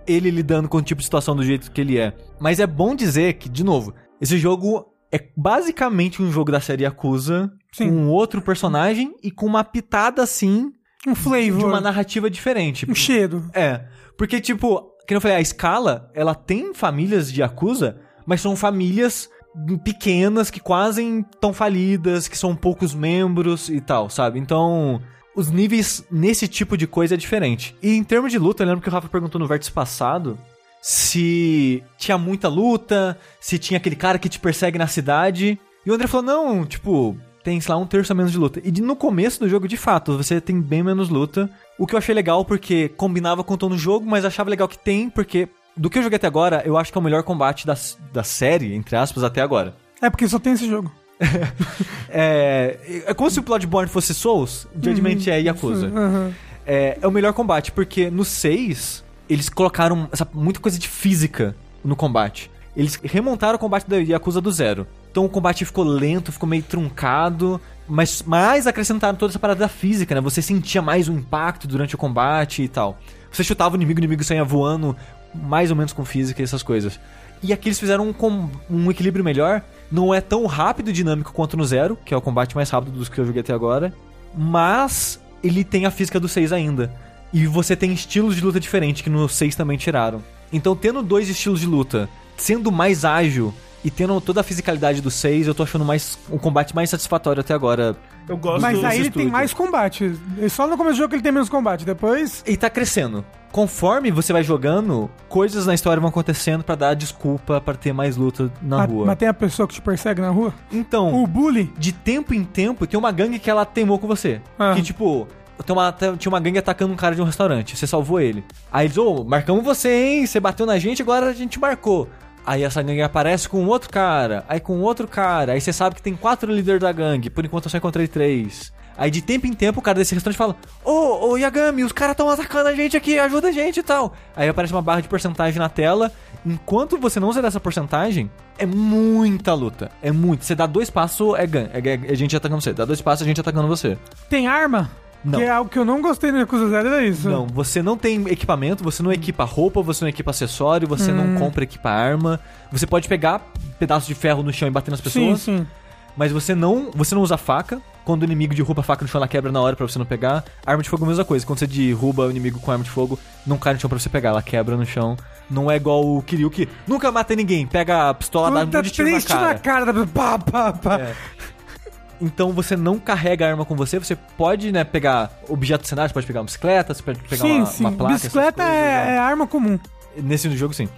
ele lidando com o tipo de situação do jeito que ele é. Mas é bom dizer que, de novo, esse jogo é basicamente um jogo da série Yakuza Sim. com outro personagem e com uma pitada, assim, Um flavor. de uma narrativa diferente. Um cheiro. É, porque, tipo, que eu falei, a escala, ela tem famílias de Yakuza, mas são famílias pequenas que quase estão falidas, que são poucos membros e tal, sabe? Então, os níveis nesse tipo de coisa é diferente. E em termos de luta, eu lembro que o Rafa perguntou no vértice passado se tinha muita luta, se tinha aquele cara que te persegue na cidade. E o André falou: não, tipo, tem, sei lá, um terço a menos de luta. E no começo do jogo, de fato, você tem bem menos luta. O que eu achei legal porque combinava com o tom do jogo, mas achava legal que tem, porque do que eu joguei até agora, eu acho que é o melhor combate da, da série, entre aspas, até agora. É porque só tem esse jogo. *laughs* É, é como se o Bloodborne fosse Souls, Judgment é Yakuza. Uhum. É, é o melhor combate, porque no 6, eles colocaram essa, muita coisa de física no combate. Eles remontaram o combate da Yakuza do zero. Então o combate ficou lento, ficou meio truncado, mas mais acrescentaram toda essa parada da física, né? Você sentia mais o impacto durante o combate e tal. Você chutava o inimigo, o inimigo saía voando, mais ou menos com física e essas coisas. E aqui eles fizeram um, um equilíbrio melhor. Não é tão rápido e dinâmico quanto no Zero, que é o combate mais rápido dos que eu joguei até agora. Mas ele tem a física do 6 ainda. E você tem estilos de luta diferentes que no 6 também tiraram. Então, tendo dois estilos de luta, sendo mais ágil e tendo toda a fisicalidade do 6, eu tô achando mais um combate mais satisfatório até agora. Eu gosto Mas aí ele tem mais combate. E Só no começo do jogo que ele tem menos combate. Depois. E tá crescendo. Conforme você vai jogando, coisas na história vão acontecendo pra dar desculpa pra ter mais luta na rua. Mas tem a pessoa que te persegue na rua? Então, O bully? de tempo em tempo, tem uma gangue que ela teimou com você. Ah. Que tipo, tem uma, tinha uma gangue atacando um cara de um restaurante. Você salvou ele. Aí eles, ô, marcamos você, hein? Você bateu na gente, agora a gente marcou. Aí essa gangue aparece com outro cara, aí com outro cara. Aí você sabe que tem quatro líderes da gangue. Por enquanto eu só encontrei três. Aí de tempo em tempo o cara desse restaurante fala: Ô, ô Yagami, os caras estão atacando a gente aqui, ajuda a gente e tal. Aí aparece uma barra de porcentagem na tela. Enquanto você não zerar essa porcentagem, é muita luta. É muito. Você dá dois passos, é, gan- é, é, é gente atacando você. Dá dois passos, é gente atacando você. Tem arma? Não. Que é algo que eu não gostei no Yakuza Zero, era isso. Não, você não tem equipamento, você não equipa roupa, você não equipa acessório, você não compra equipa arma. Você pode pegar pedaços de ferro no chão e bater nas Sim, pessoas, sim. mas você não, você não usa faca. Quando o inimigo derruba a faca no chão, ela quebra na hora pra você não pegar. Arma de fogo é a mesma coisa. Quando você derruba o inimigo com arma de fogo, não cai no chão pra você pegar, ela quebra no chão. Não é igual o Kiryu que nunca mata ninguém, pega a pistola, dá um Puta, monte de tiro na triste na cara. cara. Pá, pá, pá. É. Então você não carrega a arma com você, você pode, né, pegar objetos do cenário, você pode pegar uma bicicleta, você pode pegar sim, uma, sim. uma placa. bicicleta coisas, é, né? é arma comum. Nesse jogo, sim.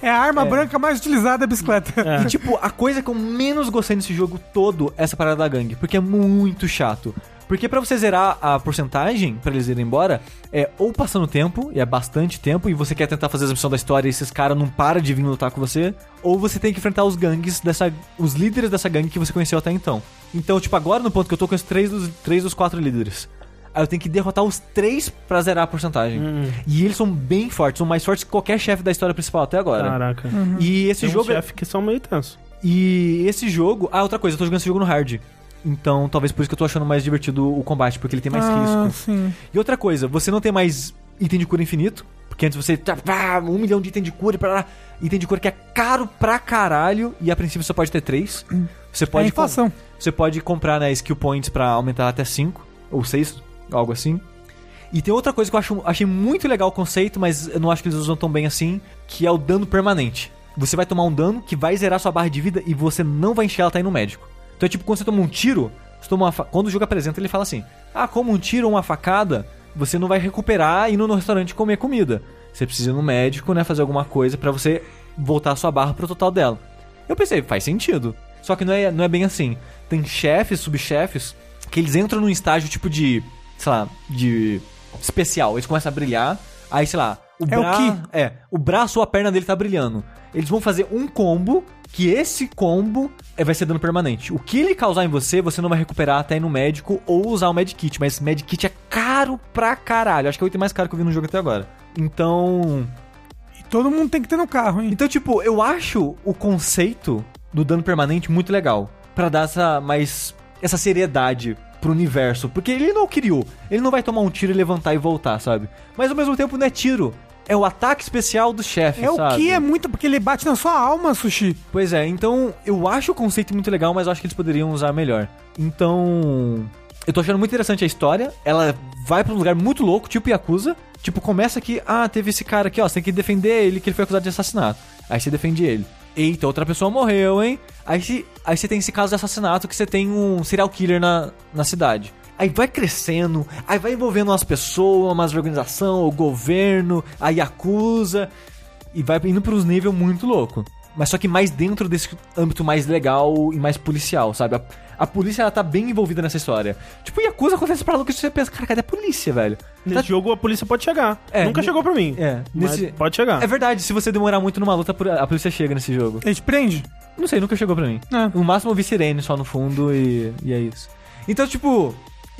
É a arma branca mais utilizada é a bicicleta. É. E, tipo, a coisa que eu menos gostei nesse jogo todo é essa parada da gangue. Porque é muito chato. Porque pra você zerar a porcentagem, pra eles irem embora, é ou passando tempo, e é bastante tempo, e você quer tentar fazer a missão da história e esses caras não param de vir lutar com você, ou você tem que enfrentar os gangues dessa. os líderes dessa gangue que você conheceu até então. Então, tipo, agora no ponto que eu tô com os três dos, três dos quatro líderes. Aí eu tenho que derrotar os três pra zerar a porcentagem. Hum. E eles são bem fortes, são mais fortes que qualquer chefe da história principal até agora. Caraca. E esse Tem jogo. uns chefes que são meio tenso. E esse jogo. Ah, outra coisa, eu tô jogando esse jogo no hard. Então, talvez por isso que eu tô achando mais divertido o combate, porque ele tem mais ah, risco. sim. E outra coisa, você não tem mais item de cura infinito. Porque antes você. pá, um milhão de item de cura e pra lá. Item de cura que é caro pra caralho. E a princípio você pode ter três. Você É pode. inflação. Você pode comprar, né, skill points pra aumentar até 5 ou 6, algo assim. E tem outra coisa que eu acho, achei muito legal o conceito, mas eu não acho que eles usam tão bem assim, que é o dano permanente. Você vai tomar um dano que vai zerar sua barra de vida e você não vai encher ela tá indo no médico. Então é tipo quando você toma um tiro, fa- quando o jogo apresenta, ele fala assim: "Ah, como um tiro ou uma facada, você não vai recuperar indo no restaurante comer comida. Você precisa ir no médico, né, fazer alguma coisa pra você voltar a sua barra pro total dela". Eu pensei, faz sentido. Só que não é, não é bem assim. Tem chefes, subchefes, que eles entram num estágio tipo de, sei lá, de especial. Eles começam a brilhar, aí, sei lá, o É o braço. Ki. É, o braço ou a perna dele tá brilhando. Eles vão fazer um combo, que esse combo é, vai ser dano permanente. O que ele causar em você, você não vai recuperar até ir no médico ou usar o medkit. Mas medkit é caro pra caralho. Acho que é o item mais caro que eu vi no jogo até agora. Então, E todo mundo tem que ter no carro, hein? então, tipo, eu acho o conceito do dano permanente muito legal. Pra dar essa mais. essa seriedade pro universo. Porque ele não criou. Ele não vai tomar um tiro e levantar e voltar, sabe? Mas ao mesmo tempo não é tiro. É o ataque especial do chefe, É o sabe? que é muito, porque ele bate na sua alma, Sushi. Pois é, então eu acho o conceito muito legal, mas eu acho que eles poderiam usar melhor. Então. Eu tô achando muito interessante a história. Ela vai pra um lugar muito louco, tipo Yakuza. Tipo, começa que, ah, teve esse cara aqui, ó, você tem que defender ele, que ele foi acusado de assassinato. Aí você defende ele. Eita, outra pessoa morreu, hein? Aí, se, aí você tem esse caso de assassinato que você tem um serial killer na, na cidade. Aí vai crescendo, aí vai envolvendo umas pessoas, umas organização, o governo, a Yakuza. E vai indo pros níveis muito louco. Mas só que mais dentro desse âmbito mais legal e mais policial, sabe? A, a polícia, ela tá bem envolvida nessa história. Tipo, Yakuza acontece pra louco que você pensa, cara, cadê a polícia, velho? Nesse Tá- jogo a polícia pode chegar. É, Nunca chegou pra mim. É, Mas nesse... pode chegar. É verdade, se você demorar muito numa luta, a polícia chega nesse jogo. Ele te prende? Não sei, nunca chegou pra mim. É. No máximo eu vi sirene só no fundo e, e é isso. Então, tipo,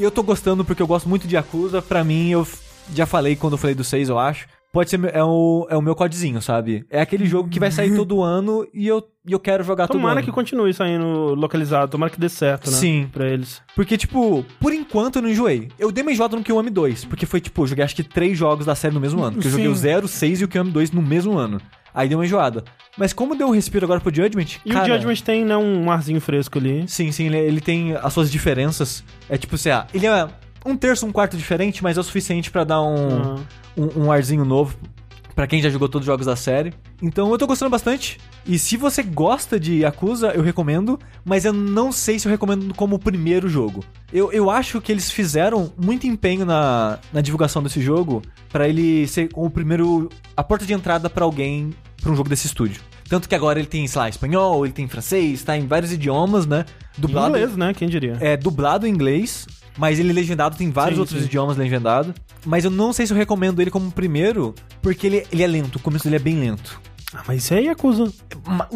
eu tô gostando porque eu gosto muito de Yakuza. Pra mim, eu já falei quando eu falei do 6, eu acho. Pode ser, é o, é o meu codezinho, sabe? É aquele jogo que vai sair todo *laughs* ano e eu, e eu quero jogar todo Tomara ano. que continue saindo localizado, tomara que dê certo, né? Sim. Pra eles. Porque, tipo, por enquanto eu não enjoei. Eu dei uma enjoada no Kiwami 2, porque foi, tipo, eu joguei acho que três jogos da série no mesmo ano. Porque eu joguei o Sim. 0, 6 e o Kiwami 2 no mesmo ano. Aí deu uma enjoada. Mas como deu um respiro agora pro Judgment, E cara... o Judgment tem, né, um arzinho fresco ali. Sim, sim, ele, ele tem as suas diferenças. É tipo, sei lá, ele é um terço, um quarto diferente, mas é o suficiente pra dar um, Ah. um, um arzinho novo pra quem já jogou todos os jogos da série. Então eu tô gostando bastante. E se você gosta de Yakuza, eu recomendo, mas eu não sei se eu recomendo como o primeiro jogo. Eu, eu acho que eles fizeram muito empenho na, na divulgação desse jogo pra ele ser o primeiro. a porta de entrada pra alguém pra um jogo desse estúdio. Tanto que agora ele tem, sei lá, espanhol, ele tem francês, tá em vários idiomas, né? Dublado. Inglês, né? Quem diria? é dublado em inglês, mas ele legendado tem vários Sim, outros sim. idiomas legendados. Mas eu não sei se eu recomendo ele como primeiro, porque ele, ele é lento, o começo dele é bem lento. Ah, mas isso aí é Yakuza.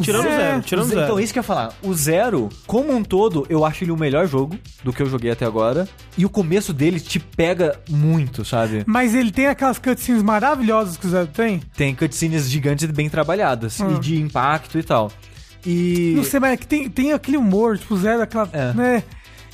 Tirando Zero- zero, tirando zero. Então, isso que eu ia falar. O Zero, como um todo, eu acho ele o melhor jogo do que eu joguei até agora. E o começo dele te pega muito, sabe? Mas ele tem aquelas cutscenes maravilhosas que o Zero tem. Tem cutscenes gigantes e bem trabalhadas. Hum. E de impacto e tal. E. Não sei, mas é que tem, tem aquele humor, tipo, o Zero, aquela. É. Né?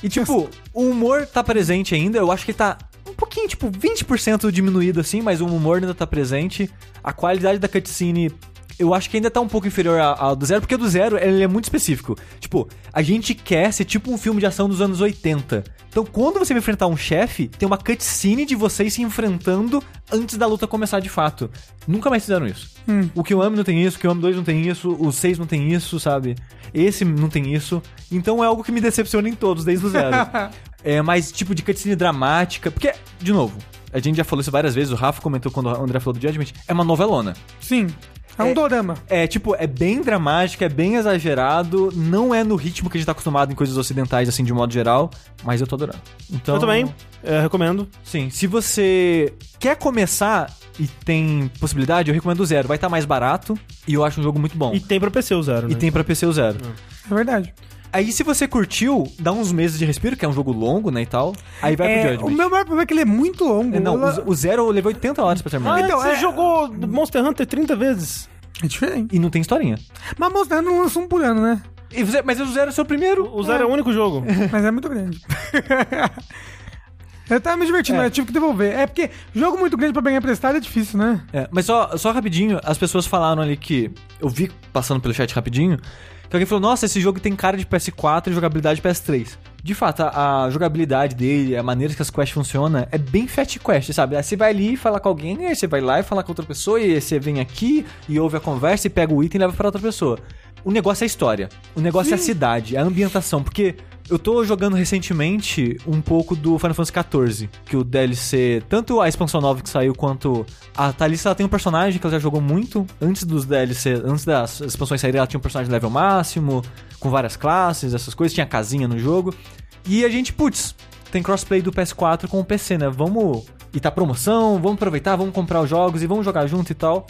E tipo, o humor tá presente ainda, eu acho que tá um pouquinho, tipo, 20% diminuído assim, mas o humor ainda tá presente. A qualidade da cutscene, eu acho que ainda tá um pouco inferior ao do zero, porque o do zero ele é muito específico. Tipo, a gente quer ser tipo um filme de ação dos anos 80. Então, quando você vai enfrentar um chefe, tem uma cutscene de vocês se enfrentando antes da luta começar de fato. Nunca mais fizeram isso. Hum. O Kiwami não tem isso, o Kiwami 2 não tem isso, o 6 não tem isso, sabe? Esse não tem isso. Então é algo que me decepciona em todos, desde o zero. *laughs* é mais tipo de cutscene dramática. Porque, de novo, a gente já falou isso várias vezes, o Rafa comentou quando o André falou do Judgment, é uma novelona. Sim. É um dorama. É, tipo, é bem dramático, é bem exagerado, não é no ritmo que a gente tá acostumado em coisas ocidentais, assim, de modo geral, mas eu tô adorando. Então, Eu também, é, recomendo. Sim, se você quer começar e tem possibilidade, eu recomendo o Zero. Vai estar mais barato e eu acho um jogo muito bom. E E, tem pra PC o Zero, né? tem pra PC o Zero. É verdade. Aí, se você curtiu, dá uns meses de respiro, que é um jogo longo, né, e tal. Aí vai É, pro o Judgment. meu maior problema é que ele é muito longo. É, não, Ela- o, o Zero eu levei 80 horas pra terminar. Ah, Então, você é- jogou Monster Hunter 30 vezes. É diferente. E não tem historinha. Mas Monster Hunter não lança um por ano, né? E você- mas o Zero é o seu primeiro. O Zero é o único jogo. *laughs* Mas é muito grande. *laughs* Eu tava me divertindo, É. mas eu tive que devolver. É porque jogo muito grande pra pegar emprestado é difícil, né? É, mas só, só rapidinho, as pessoas falaram ali que. Eu vi passando pelo chat rapidinho. Que alguém falou, nossa, esse jogo tem cara de PS4 e jogabilidade PS3. De fato, a, a jogabilidade dele, a maneira que as quests funcionam, é bem Fat Quest, sabe? Aí você vai ali falar com alguém, aí você vai lá e falar com outra pessoa, e aí você vem aqui e ouve a conversa e pega o item e leva pra outra pessoa. O negócio é a história. O negócio é a cidade, é a ambientação. Porque eu tô jogando recentemente um pouco do Final Fantasy XIV, que o DLC, tanto a expansão nova que saiu, quanto a Thalissa, ela tem um personagem que ela já jogou muito antes dos DLC, antes das expansões saírem, ela tinha um personagem level máximo, com várias classes, essas coisas, tinha casinha no jogo. E a gente, putz, tem crossplay do PS4 com o PC, né? Vamos. E tá promoção, vamos aproveitar, vamos comprar os jogos e vamos jogar junto e tal.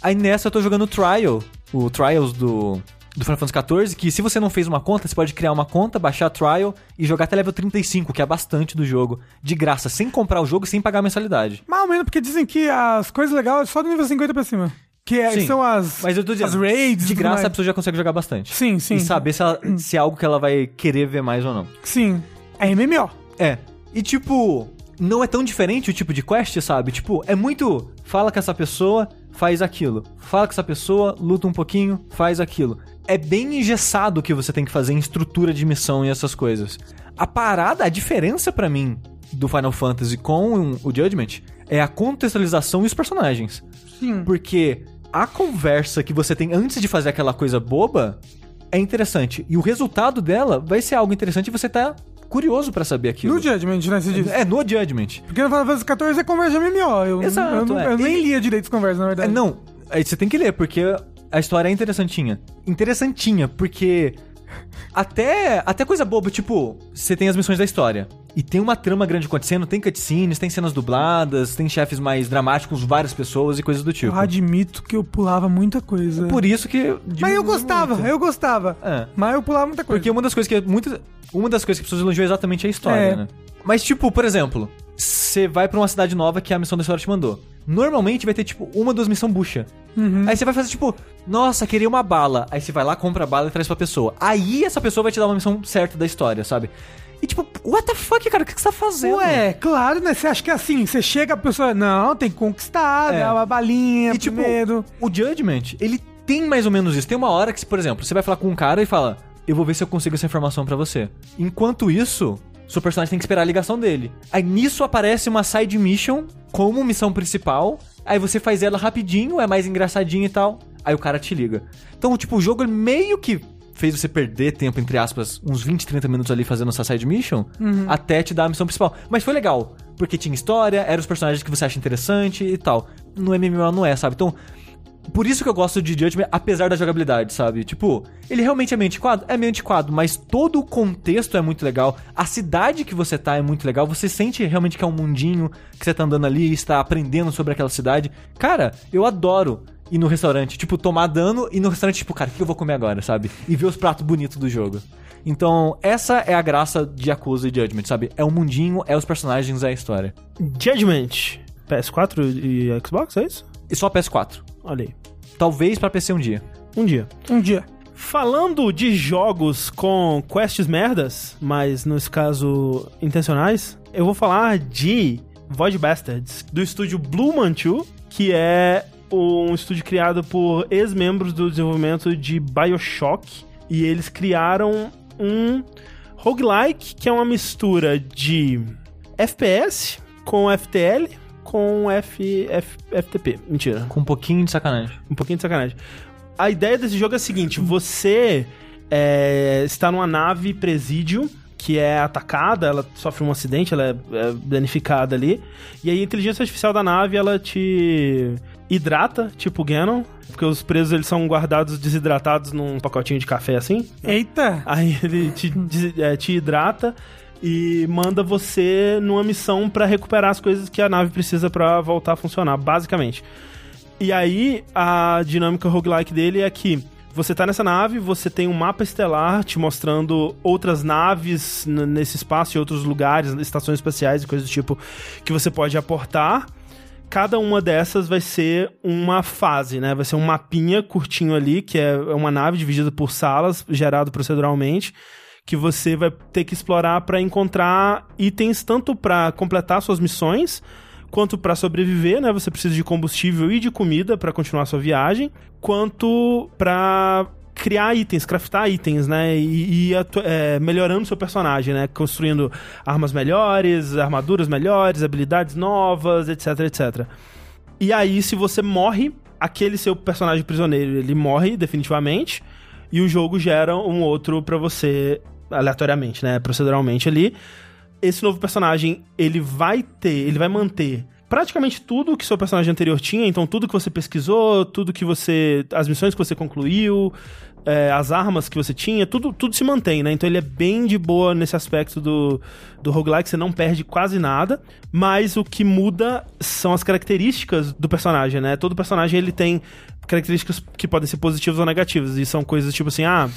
Aí nessa eu tô jogando o Trial, o Trials do, do Final Fantasy XIV, que se você não fez uma conta, você pode criar uma conta, baixar a Trial e jogar até level 35, que é bastante do jogo, de graça, sem comprar o jogo e sem pagar a mensalidade. Mais ou menos, porque dizem que as coisas legais é só do nível 50 pra cima. Que é- Sim. são as, Mas eu tô dizendo, as raids. de graça mais. a pessoa já consegue jogar bastante. Sim, sim. E saber se, ela- *clears throat* se é algo que ela vai querer ver mais ou não. Sim. É MMO. É. E tipo, não é tão diferente o tipo de quest, sabe? Tipo, é muito. Fala com essa pessoa, faz aquilo. Fala com essa pessoa, luta um pouquinho, faz aquilo. É bem engessado o que você tem que fazer em estrutura de missão e essas coisas. A parada, a diferença pra mim do Final Fantasy com o Judgment é a contextualização e os personagens. Sim. Porque a conversa que você tem antes de fazer aquela coisa boba é interessante. E o resultado dela vai ser algo interessante e você tá curioso pra saber aquilo. No Judgment, né? Você diz. É, no Judgment. Porque no Final Fantasy XIV é conversa MMO. Eu, Exato, eu, não- é. eu nem lia direito as conversas, na É, verdade. não, aí você tem que ler, porque a história é interessantinha. Interessantinha, porque até, até coisa boba, tipo, você tem as missões da história. E tem uma trama grande acontecendo, tem cutscenes, tem cenas dubladas, tem chefes mais dramáticos, várias pessoas e coisas do tipo. Eu admito que eu pulava muita coisa. Por isso que. Mas eu gostava, eu gostava. É. Mas eu pulava muita coisa. Porque uma das coisas que muito, uma das coisas que as pessoas elogiam é exatamente a história, É. né? Mas tipo, por exemplo, você vai pra uma cidade nova que a missão da história te mandou. Normalmente vai ter tipo uma ou duas missões bucha. Uhum. Aí você vai fazer tipo, nossa, queria uma bala. Aí você vai lá, compra a bala e traz pra pessoa. Aí essa pessoa vai te dar uma missão certa da história, sabe? E tipo, what the fuck, cara? O que que você tá fazendo? Ué, claro, né? Você acha que é assim, você chega a pessoa, não, tem que conquistar, É. dá uma balinha E tipo, primeiro. o Judgment, ele tem mais ou menos isso. Tem uma hora que, por exemplo, você vai falar com um cara e fala: Eu vou ver se eu consigo essa informação pra você. Enquanto isso, seu personagem tem que esperar a ligação dele. Aí nisso aparece uma side mission como missão principal. Aí você faz ela rapidinho, é mais engraçadinho e tal. Aí o cara te liga. Então, tipo, o jogo meio que fez você perder tempo, entre aspas, uns 20, 30 minutos ali fazendo essa side mission, até te dar a missão principal. Mas foi legal, porque tinha história, eram os personagens que você acha interessante e tal. No MMO não é, sabe? Então, por isso que eu gosto de Judgment, apesar da jogabilidade, sabe? Tipo, ele realmente é meio antiquado? É meio antiquado, mas todo o contexto é muito legal. A cidade que você tá é muito legal. Você sente realmente que é um mundinho que você tá andando ali e está aprendendo sobre aquela cidade. Cara, eu adoro ir no restaurante, tipo, tomar dano e no restaurante, tipo, cara, o que eu vou comer agora, sabe? E ver os pratos bonitos do jogo. Então, essa é a graça de Yakuza e Judgment, sabe? É o mundinho, é os personagens, é a história. Judgment. PS4 e Xbox, é isso? E só PS4. Olha aí. Talvez pra PC um dia. Um dia. Um dia. Falando de jogos com quests merdas, mas nesse caso intencionais, eu vou falar de Void Bastards, do estúdio Blue Mantle, que é um estúdio criado por ex-membros do desenvolvimento de BioShock, e eles criaram um roguelike que é uma mistura de FPS com FTL com F, F- FTP. Mentira, Com um pouquinho de sacanagem. um pouquinho de sacanagem. A ideia desse jogo é a seguinte: você é, está numa nave presídio que é atacada, ela sofre um acidente, ela é, é danificada ali, e aí a inteligência artificial da nave ela te hidrata, tipo Ganon, porque os presos eles são guardados desidratados num pacotinho de café assim. Eita! Aí ele te, *laughs* é, te hidrata e manda você numa missão pra recuperar as coisas que a nave precisa pra voltar a funcionar, basicamente. E aí a dinâmica roguelike dele é que você tá nessa nave, você tem um mapa estelar te mostrando outras naves nesse espaço e outros lugares, estações espaciais e coisas do tipo que você pode aportar. Cada uma dessas vai ser uma fase, né? Vai ser um mapinha curtinho ali, que é uma nave dividida por salas, gerado proceduralmente, que você vai ter que explorar para encontrar itens tanto para completar suas missões, quanto para sobreviver, né? Você precisa de combustível e de comida para continuar sua viagem, quanto para criar itens, craftar itens, né? E, e é, melhorando seu personagem, né? Construindo armas melhores, armaduras melhores, habilidades novas, etc, etc. E aí, se você morre, aquele seu personagem prisioneiro, ele morre definitivamente, e o jogo gera um outro pra você aleatoriamente, né? Proceduralmente ali. Esse novo personagem, ele vai ter, ele vai manter praticamente tudo que seu personagem anterior tinha, então tudo que você pesquisou, tudo que você. as missões que você concluiu, é, as armas que você tinha, tudo, tudo se mantém, né? Então ele é bem de boa nesse aspecto do, do roguelike, você não perde quase nada, mas o que muda são as características do personagem, né? Todo personagem ele tem características que podem ser positivas ou negativas, e são coisas tipo assim, ah.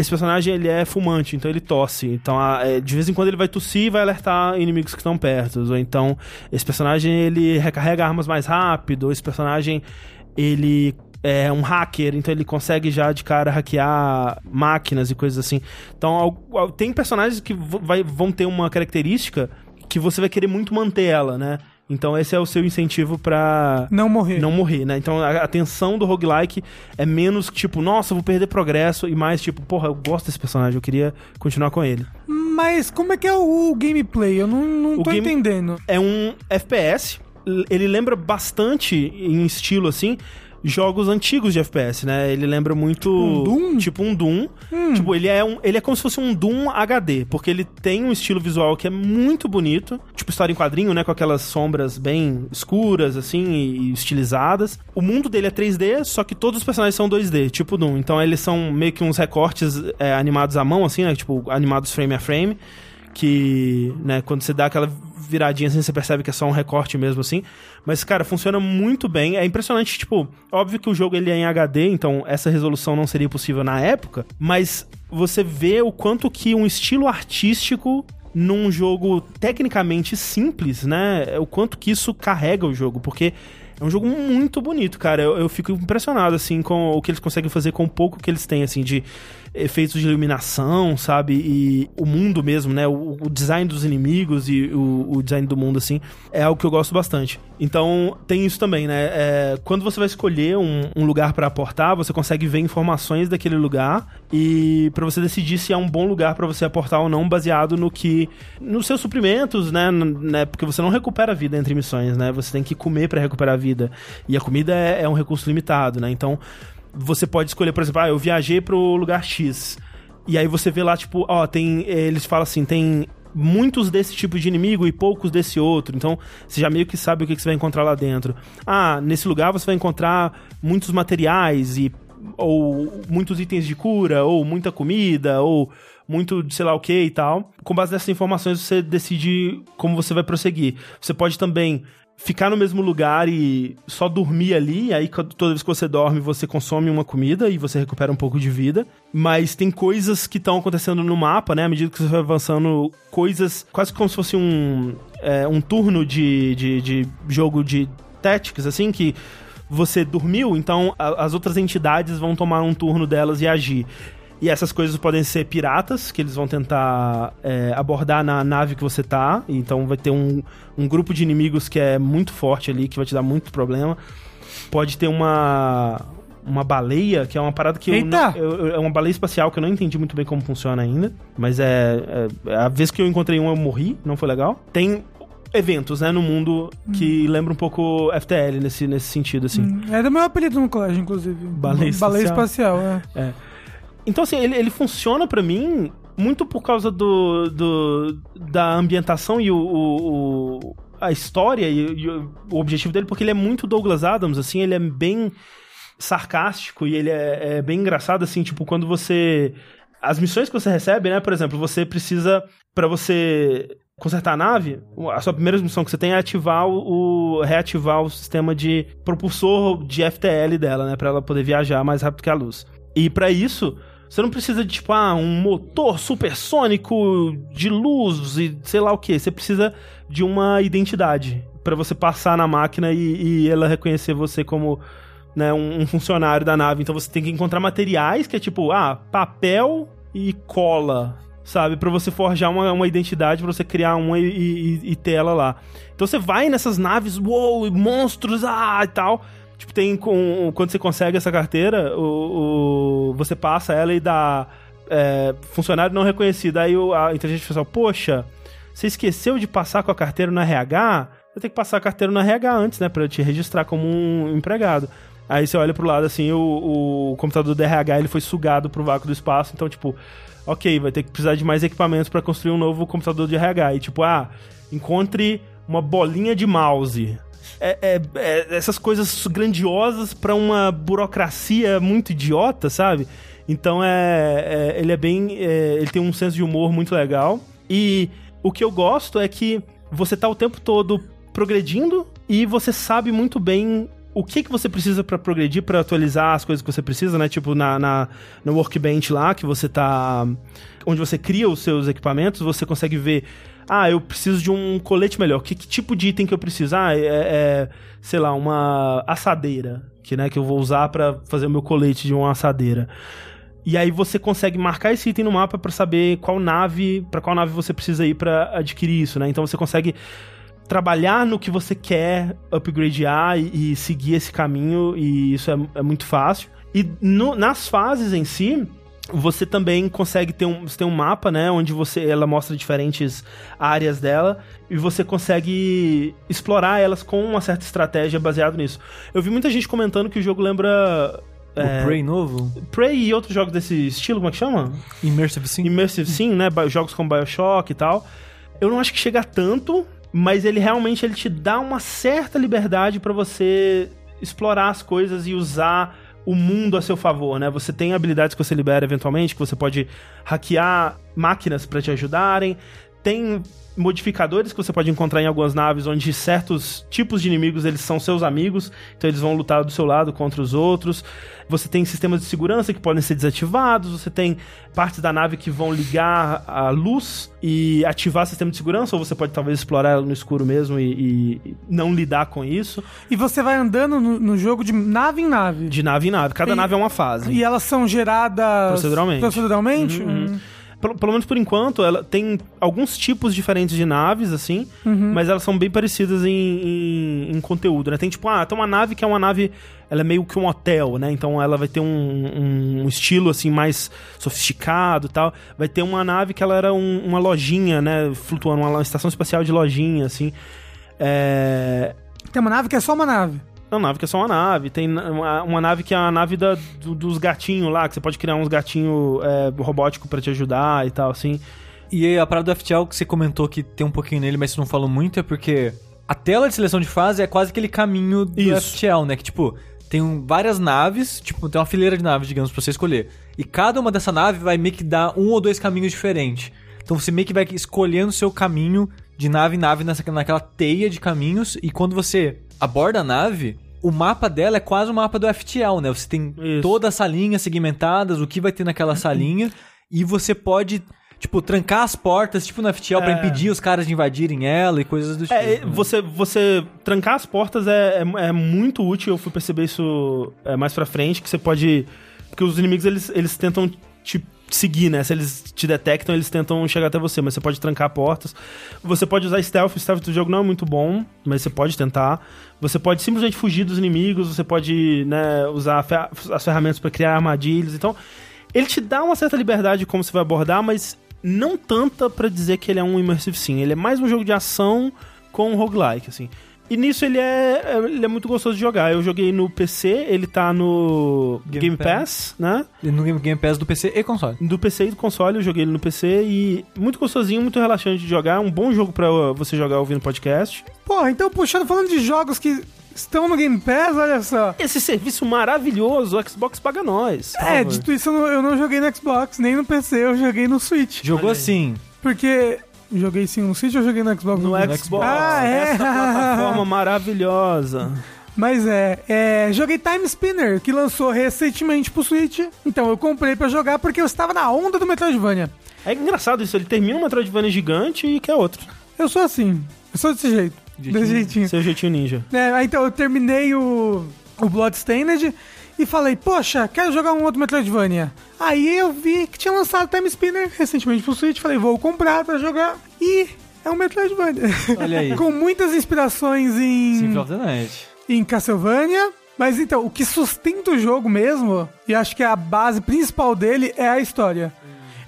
Esse personagem ele é fumante, então ele tosse. Então, ah, é, de vez em quando ele vai tossir e vai alertar inimigos que estão perto. Ou então, esse personagem ele recarrega armas mais rápido. Ou esse personagem ele é um hacker, então ele consegue já de cara hackear máquinas e coisas assim. Então, tem personagens que vai- vão ter uma característica que você vai querer muito manter ela, né? Então, esse é o seu incentivo pra Não morrer. não morrer, né? Então a, a tensão do roguelike é menos tipo, nossa, vou perder progresso, e mais tipo, porra, eu gosto desse personagem, eu queria continuar com ele. Mas como é que é o, o gameplay? Eu não, não O tô entendendo. É um FPS, ele lembra bastante em estilo assim. Jogos antigos de FPS, né? Ele lembra muito. Um Doom? Tipo um Doom. Tipo, ele é, um, ele é como se fosse um Doom HD, porque ele tem um estilo visual que é muito bonito. Tipo, história em quadrinho, né? Com aquelas sombras bem escuras, assim, e, e estilizadas. O mundo dele é 3D, só que todos os personagens são 2D, tipo Doom. Então eles são meio que uns recortes é, animados à mão, assim, né? Tipo, animados frame a frame que, né, quando você dá aquela viradinha assim, você percebe que é só um recorte mesmo assim. Mas, cara, funciona muito bem. É impressionante, tipo, óbvio que o jogo ele é em HD, então essa resolução não seria possível na época, mas você vê o quanto que um estilo artístico num jogo tecnicamente simples, né? O quanto que isso carrega o jogo, porque é um jogo muito bonito, cara. Eu, eu fico impressionado, assim, com o que eles conseguem fazer com o pouco que eles têm, assim, de efeitos de iluminação, sabe? E o mundo mesmo, né? O, o design dos inimigos e o, o design do mundo, assim, é algo que eu gosto bastante. Então, tem isso também, né? É, quando você vai escolher um, um lugar pra aportar, você consegue ver informações daquele lugar e pra você decidir se é um bom lugar pra você aportar ou não, baseado no que. nos seus suprimentos, né? Né? Porque você não recupera a vida entre missões, né? Você tem que comer pra recuperar a vida. E a comida é, é um recurso limitado, né? Então, você pode escolher, por exemplo, ah, eu viajei pro lugar X. E aí você vê lá, tipo, ó, tem. Eles falam assim, tem muitos desse tipo de inimigo e poucos desse outro. Então, você já meio que sabe o que que você vai encontrar lá dentro. Ah, nesse lugar você vai encontrar muitos materiais e. Ou muitos itens de cura, ou muita comida, ou muito sei lá o que e tal. Com base nessas informações, você decide como você vai prosseguir. Você pode também ficar no mesmo lugar e só dormir ali, aí toda vez que você dorme, você consome uma comida e você recupera um pouco de vida. Mas tem coisas que estão acontecendo no mapa, né? À medida que você vai avançando, coisas quase como se fosse um, é, um turno de, de, de jogo de Tactics, assim, que você dormiu, então as outras entidades vão tomar um turno delas e agir. E essas coisas podem ser piratas, que eles vão tentar é, abordar na nave que você tá. Então vai ter um, um grupo de inimigos que é muito forte ali, que vai te dar muito problema. Pode ter uma. Uma baleia, que é uma parada que eu, não- eu- eu- É uma baleia espacial que eu não entendi muito bem como funciona ainda. Mas é, é- A vez que eu encontrei um, eu morri, não foi legal. Tem eventos, né, no mundo que lembra um pouco FTL nesse, nesse sentido, assim. Hum, Era meu apelido no colégio, inclusive. Baleia Baleia espacial. espacial, é. Então, assim, ele, ele funciona pra mim muito por causa do, do da ambientação e o, o- o- a história e, e o objetivo dele, porque ele é muito Douglas Adams, assim, ele é bem sarcástico e ele é, é bem engraçado, assim, tipo, quando você. As missões que você recebe, né? Por exemplo, você precisa. para você consertar a nave, a sua primeira missão que você tem é ativar o, o reativar o sistema de propulsor de FTL dela, né, para ela poder viajar mais rápido que a luz. E para isso, você não precisa de tipo ah, um motor supersônico de luz e sei lá o que. Você precisa de uma identidade para você passar na máquina e, e, ela reconhecer você como né, um, um funcionário da nave. Então você tem que encontrar materiais que é tipo ah papel e cola sabe? para você forjar uma, uma identidade, pra você criar uma e, e, e, ter ela lá. Então você vai nessas naves, uou, monstros, ah, e tal. Tipo, tem com, quando você consegue essa carteira, o, o você passa ela e dá é, funcionário não reconhecido. Aí a inteligência artificial, poxa, você esqueceu de passar com a carteira no RH? Você tem que passar a carteira no RH antes, né? Pra te registrar como um empregado. Aí você olha pro lado assim, o, o computador do RH ele foi sugado pro vácuo do espaço, então, tipo, ok, vai ter que precisar de mais equipamentos para construir um novo computador de RH. E tipo, ah, encontre uma bolinha de mouse. É, é, é essas coisas grandiosas para uma burocracia muito idiota, sabe? Então é, é ele é bem, é, ele tem um senso de humor muito legal. E o que eu gosto é que você tá o tempo todo progredindo e você sabe muito bem o que que você precisa para progredir, para atualizar as coisas que você precisa, né? Tipo na, na no workbench lá que você tá onde você cria os seus equipamentos, você consegue ver ah, eu preciso de um colete melhor. Que, que tipo de item que eu preciso? Ah, é, é sei lá, uma assadeira, que né, que eu vou usar para fazer o meu colete de uma assadeira. E aí você consegue marcar esse item no mapa para saber qual nave, para qual nave você precisa ir para adquirir isso, né? Então você consegue trabalhar no que você quer upgradear e, e seguir esse caminho, e isso é, é muito fácil. E no, nas fases em si, você também consegue ter um, você tem um mapa, né, onde você ela mostra diferentes áreas dela e você consegue explorar elas com uma certa estratégia baseado nisso. Eu vi muita gente comentando que o jogo lembra o é, Prey novo? Prey e outros jogos desse estilo, como é que chama? Immersive Sim. Immersive Sim, né? Jogos como BioShock e tal. Eu não acho que chega tanto, mas ele realmente ele te dá uma certa liberdade para você explorar as coisas e usar o mundo a seu favor, né? Você tem habilidades que você libera eventualmente, que você pode hackear máquinas para te ajudarem. Tem modificadores que você pode encontrar em algumas naves onde certos tipos de inimigos eles são seus amigos, então eles vão lutar do seu lado contra os outros. Você tem sistemas de segurança que podem ser desativados, você tem partes da nave que vão ligar a luz e ativar o sistema de segurança, ou você pode talvez explorar ela no escuro mesmo e, e não lidar com isso. E você vai andando no, no, jogo de nave em nave. De nave em nave, cada e, nave é uma fase. E elas são geradas proceduralmente. Proceduralmente? Uhum. Uhum pelo, pelo, menos por enquanto, ela tem alguns tipos diferentes de naves, assim, uhum. mas elas são bem parecidas em, em, em, conteúdo, né? Tem tipo, ah, tem uma nave que é uma nave, ela é meio que um hotel, né? Então ela vai ter um, um estilo, assim, mais sofisticado e tal. Vai ter uma nave que ela era um, uma lojinha, né? Flutuando, uma estação espacial de lojinha, assim. É... Tem uma nave que é só uma nave. Uma nave que é só uma nave. Tem uma, uma nave que é a nave da, do, dos gatinhos lá, que você pode criar uns gatinhos é, robóticos para te ajudar e tal, assim. E a parada do FTL que você comentou que tem um pouquinho nele, mas você não falou muito, é porque a tela de seleção de fase é quase aquele caminho do Isso. FTL, né? Que tipo, tem várias naves, tipo, tem uma fileira de naves, digamos, pra você escolher. E cada uma dessa nave vai meio que dar um ou dois caminhos diferentes. Então você meio que vai escolhendo o seu caminho de nave em nave nessa, naquela teia de caminhos. E quando você aborda a nave, o mapa dela é quase o mapa do FTL, né? Você tem Isso. toda essa linha segmentadas, o que vai ter naquela salinha, e você pode tipo, trancar as portas, tipo no FTL, é. pra impedir os caras de invadirem ela e coisas do é, tipo. É, você, você trancar as portas é, é, é, muito útil, eu fui perceber isso é, mais pra frente, que você pode... Porque os inimigos, eles, eles tentam te seguir, né? Se eles te detectam, eles tentam chegar até você, mas você pode trancar portas. Você pode usar stealth, stealth do jogo não é muito bom, mas você pode tentar. Você pode simplesmente fugir dos inimigos, você pode né, usar as ferramentas para criar armadilhas. Então, ele te dá uma certa liberdade de como você vai abordar, mas não tanta para dizer que ele é um immersive sim. Ele é mais um jogo de ação com roguelike, assim. E nisso ele é, ele é muito gostoso de jogar. Eu joguei no PC, ele tá no Game, Game Pass, né? No Game Game Pass do PC e console. Do PC e do console, eu joguei ele no PC e muito gostosinho, muito relaxante de jogar. Um bom jogo pra uh, você jogar ouvindo podcast. Porra, então puxando, falando de jogos que estão no Game Pass, olha só. Esse serviço maravilhoso, o Xbox paga nós. É, dito isso, eu não, eu não joguei no Xbox, nem no PC, eu joguei no Switch. Jogou assim. Porque. Joguei sim no Switch ou joguei no Xbox? no no Xbox. Ah, é? Essa plataforma *laughs* maravilhosa. Mas é, é, joguei Time Spinner, que lançou recentemente pro Switch. Então eu comprei pra jogar porque eu estava na onda do Metroidvania. É engraçado isso, ele termina um Metroidvania gigante e quer outro. Eu sou assim, eu sou desse jeito, Jeitinho. desse jeitinho. Seu jeitinho ninja. É, então eu terminei o, o Bloodstained e falei, poxa, quero jogar um outro Metroidvania. Aí eu vi que tinha lançado Time Spinner recentemente pro Switch, falei, vou comprar pra jogar. E é um Metroidvania. Olha aí. *laughs* Com muitas inspirações em, Symphony of the Night. em Castlevania. Mas então, o que sustenta o jogo mesmo, e acho que a base principal dele é a história.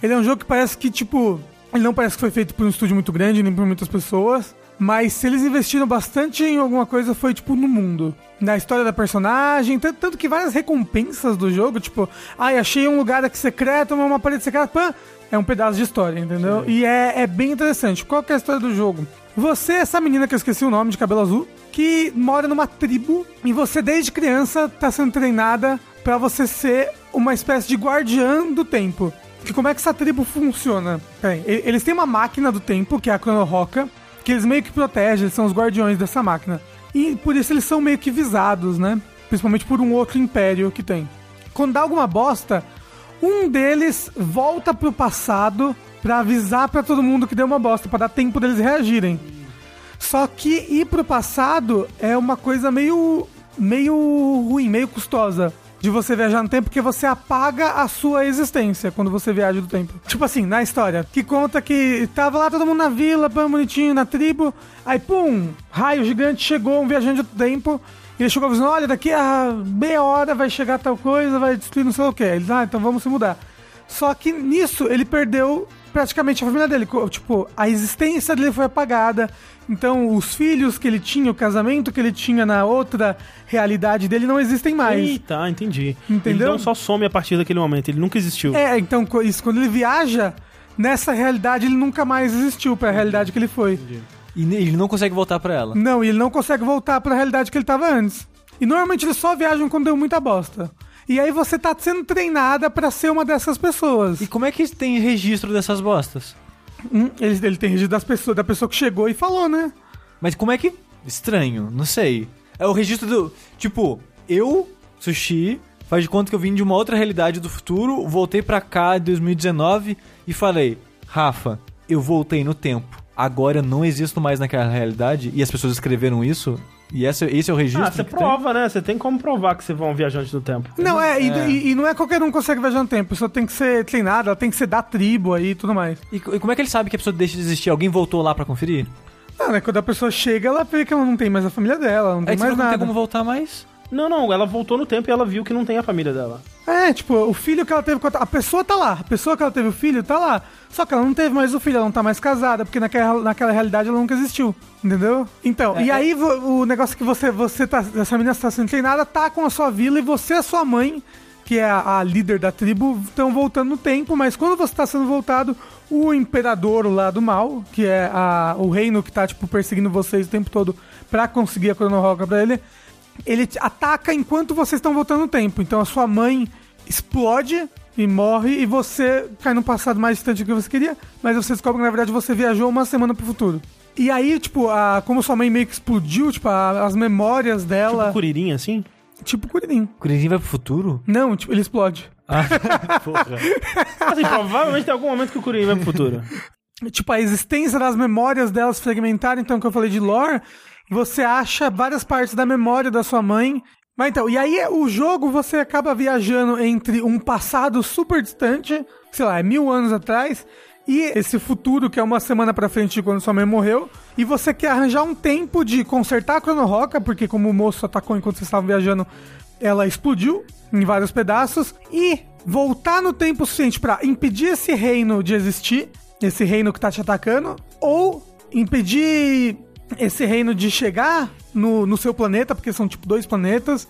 Ele é um jogo que parece que, tipo, ele não parece que foi feito por um estúdio muito grande, nem por muitas pessoas. Mas se eles investiram bastante em alguma coisa, foi, tipo, no mundo. Na história da personagem, tanto, tanto que várias recompensas do jogo, tipo, ai, achei um lugar aqui secreto, uma parede secreta, pã, é um pedaço de história, entendeu? E é, é bem interessante. Qual que é a história do jogo? Você essa menina que eu esqueci o nome, de cabelo azul, que mora numa tribo e você desde criança tá sendo treinada pra você ser uma espécie de guardiã do tempo. Que como é que essa tribo funciona? Bem, e- eles têm uma máquina do tempo, que é a Chrono Roca, que eles meio que protegem, eles são os guardiões dessa máquina. E por isso eles são meio que visados, né? Principalmente por um outro império que tem. Quando dá alguma bosta, um deles volta pro passado pra avisar pra todo mundo que deu uma bosta, pra dar tempo deles reagirem. Só que ir pro passado é uma coisa meio meio ruim, meio custosa de você viajar no tempo, porque você apaga a sua existência quando você viaja do tempo. Tipo assim, na história, que conta que tava lá todo mundo na vila, pão bonitinho, na tribo, aí pum, raio gigante chegou, um viajante do tempo, ele chegou avisando, olha, daqui a meia hora vai chegar tal coisa, vai destruir não sei o que. Eles, ah, então vamos se mudar. Só que nisso ele perdeu praticamente a família dele. Tipo, a existência dele foi apagada. Então, os filhos que ele tinha, o casamento que ele tinha na outra realidade dele não existem mais. Eita, entendi. Entendeu? Ele não só some a partir daquele momento, ele nunca existiu. É, então, isso, quando ele viaja, nessa realidade ele nunca mais existiu pra realidade que ele foi. E ne- ele não consegue voltar pra ela. Não, e ele não consegue voltar pra realidade que ele tava antes. E normalmente eles só viajam quando deu muita bosta. E aí você tá sendo treinada pra ser uma dessas pessoas. E como é que tem registro dessas bostas? Hum, ele, ele tem registro das pessoas, da pessoa que chegou e falou, né? Mas como é que. Estranho, não sei. É o registro do. Tipo, eu, Sushi, faz de conta que eu vim de uma outra realidade do futuro, voltei pra cá em 2019 e falei: Rafa, eu voltei no tempo. Agora eu não existo mais naquela realidade e as pessoas escreveram isso. E esse, esse é o registro. Ah, você que tem? prova, né? Você tem como provar que você é um viajante do tempo. Não, é, e- É. E, e não é qualquer um que consegue viajar no tempo. A pessoa tem que ser treinada, ela tem que ser da tribo aí e tudo mais. E, e como é que ele sabe que a pessoa deixa de existir? Alguém voltou lá pra conferir? Não, né? Quando a pessoa chega, ela vê que ela não tem mais a família dela, não É tem mais não nada. tem como voltar mais. Não, não, ela voltou no tempo e ela viu que não tem a família dela. É, tipo, o filho que ela teve. com a- A pessoa tá lá. A pessoa que ela teve o filho tá lá. Só que ela não teve mais o filho, ela não tá mais casada, porque naquela, naquela realidade ela nunca existiu. Entendeu? Então, É, e é- aí o negócio que você, você tá. Essa menina está sendo treinada, tá com a sua vila e você e a sua mãe, que é a, a líder da tribo, estão voltando no tempo, mas quando você tá sendo voltado, o imperador lá do mal, que é a, o reino que tá, tipo, perseguindo vocês o tempo todo pra conseguir a Chrono Roca pra ele, ele ataca enquanto vocês estão voltando no tempo. Então a sua mãe explode e morre e você cai no passado mais distante do que você queria, mas você descobre que na verdade você viajou uma semana pro futuro. E aí, tipo, a, como sua mãe meio que explodiu, tipo, a- as memórias dela. Tipo Curirim, assim? Tipo, Kuririn. Kuririn vai pro futuro? Não, tipo, ele explode. *laughs* Porra. assim, provavelmente tem algum momento que o Curirim vai pro futuro. Tipo, a existência das memórias delas fragmentaram, então, que eu falei de lore, você acha várias partes da memória da sua mãe. Mas então, e aí o jogo você acaba viajando entre um passado super distante, sei lá, é mil anos atrás, e esse futuro que é uma semana pra frente de quando sua mãe morreu, e você quer arranjar um tempo de consertar a Chrono Roca, porque como o moço atacou enquanto vocês estavam viajando, ela explodiu em vários pedaços, e voltar no tempo suficiente pra impedir esse reino de existir, esse reino que tá te atacando, ou impedir esse reino de chegar no, no seu planeta, porque são tipo dois planetas.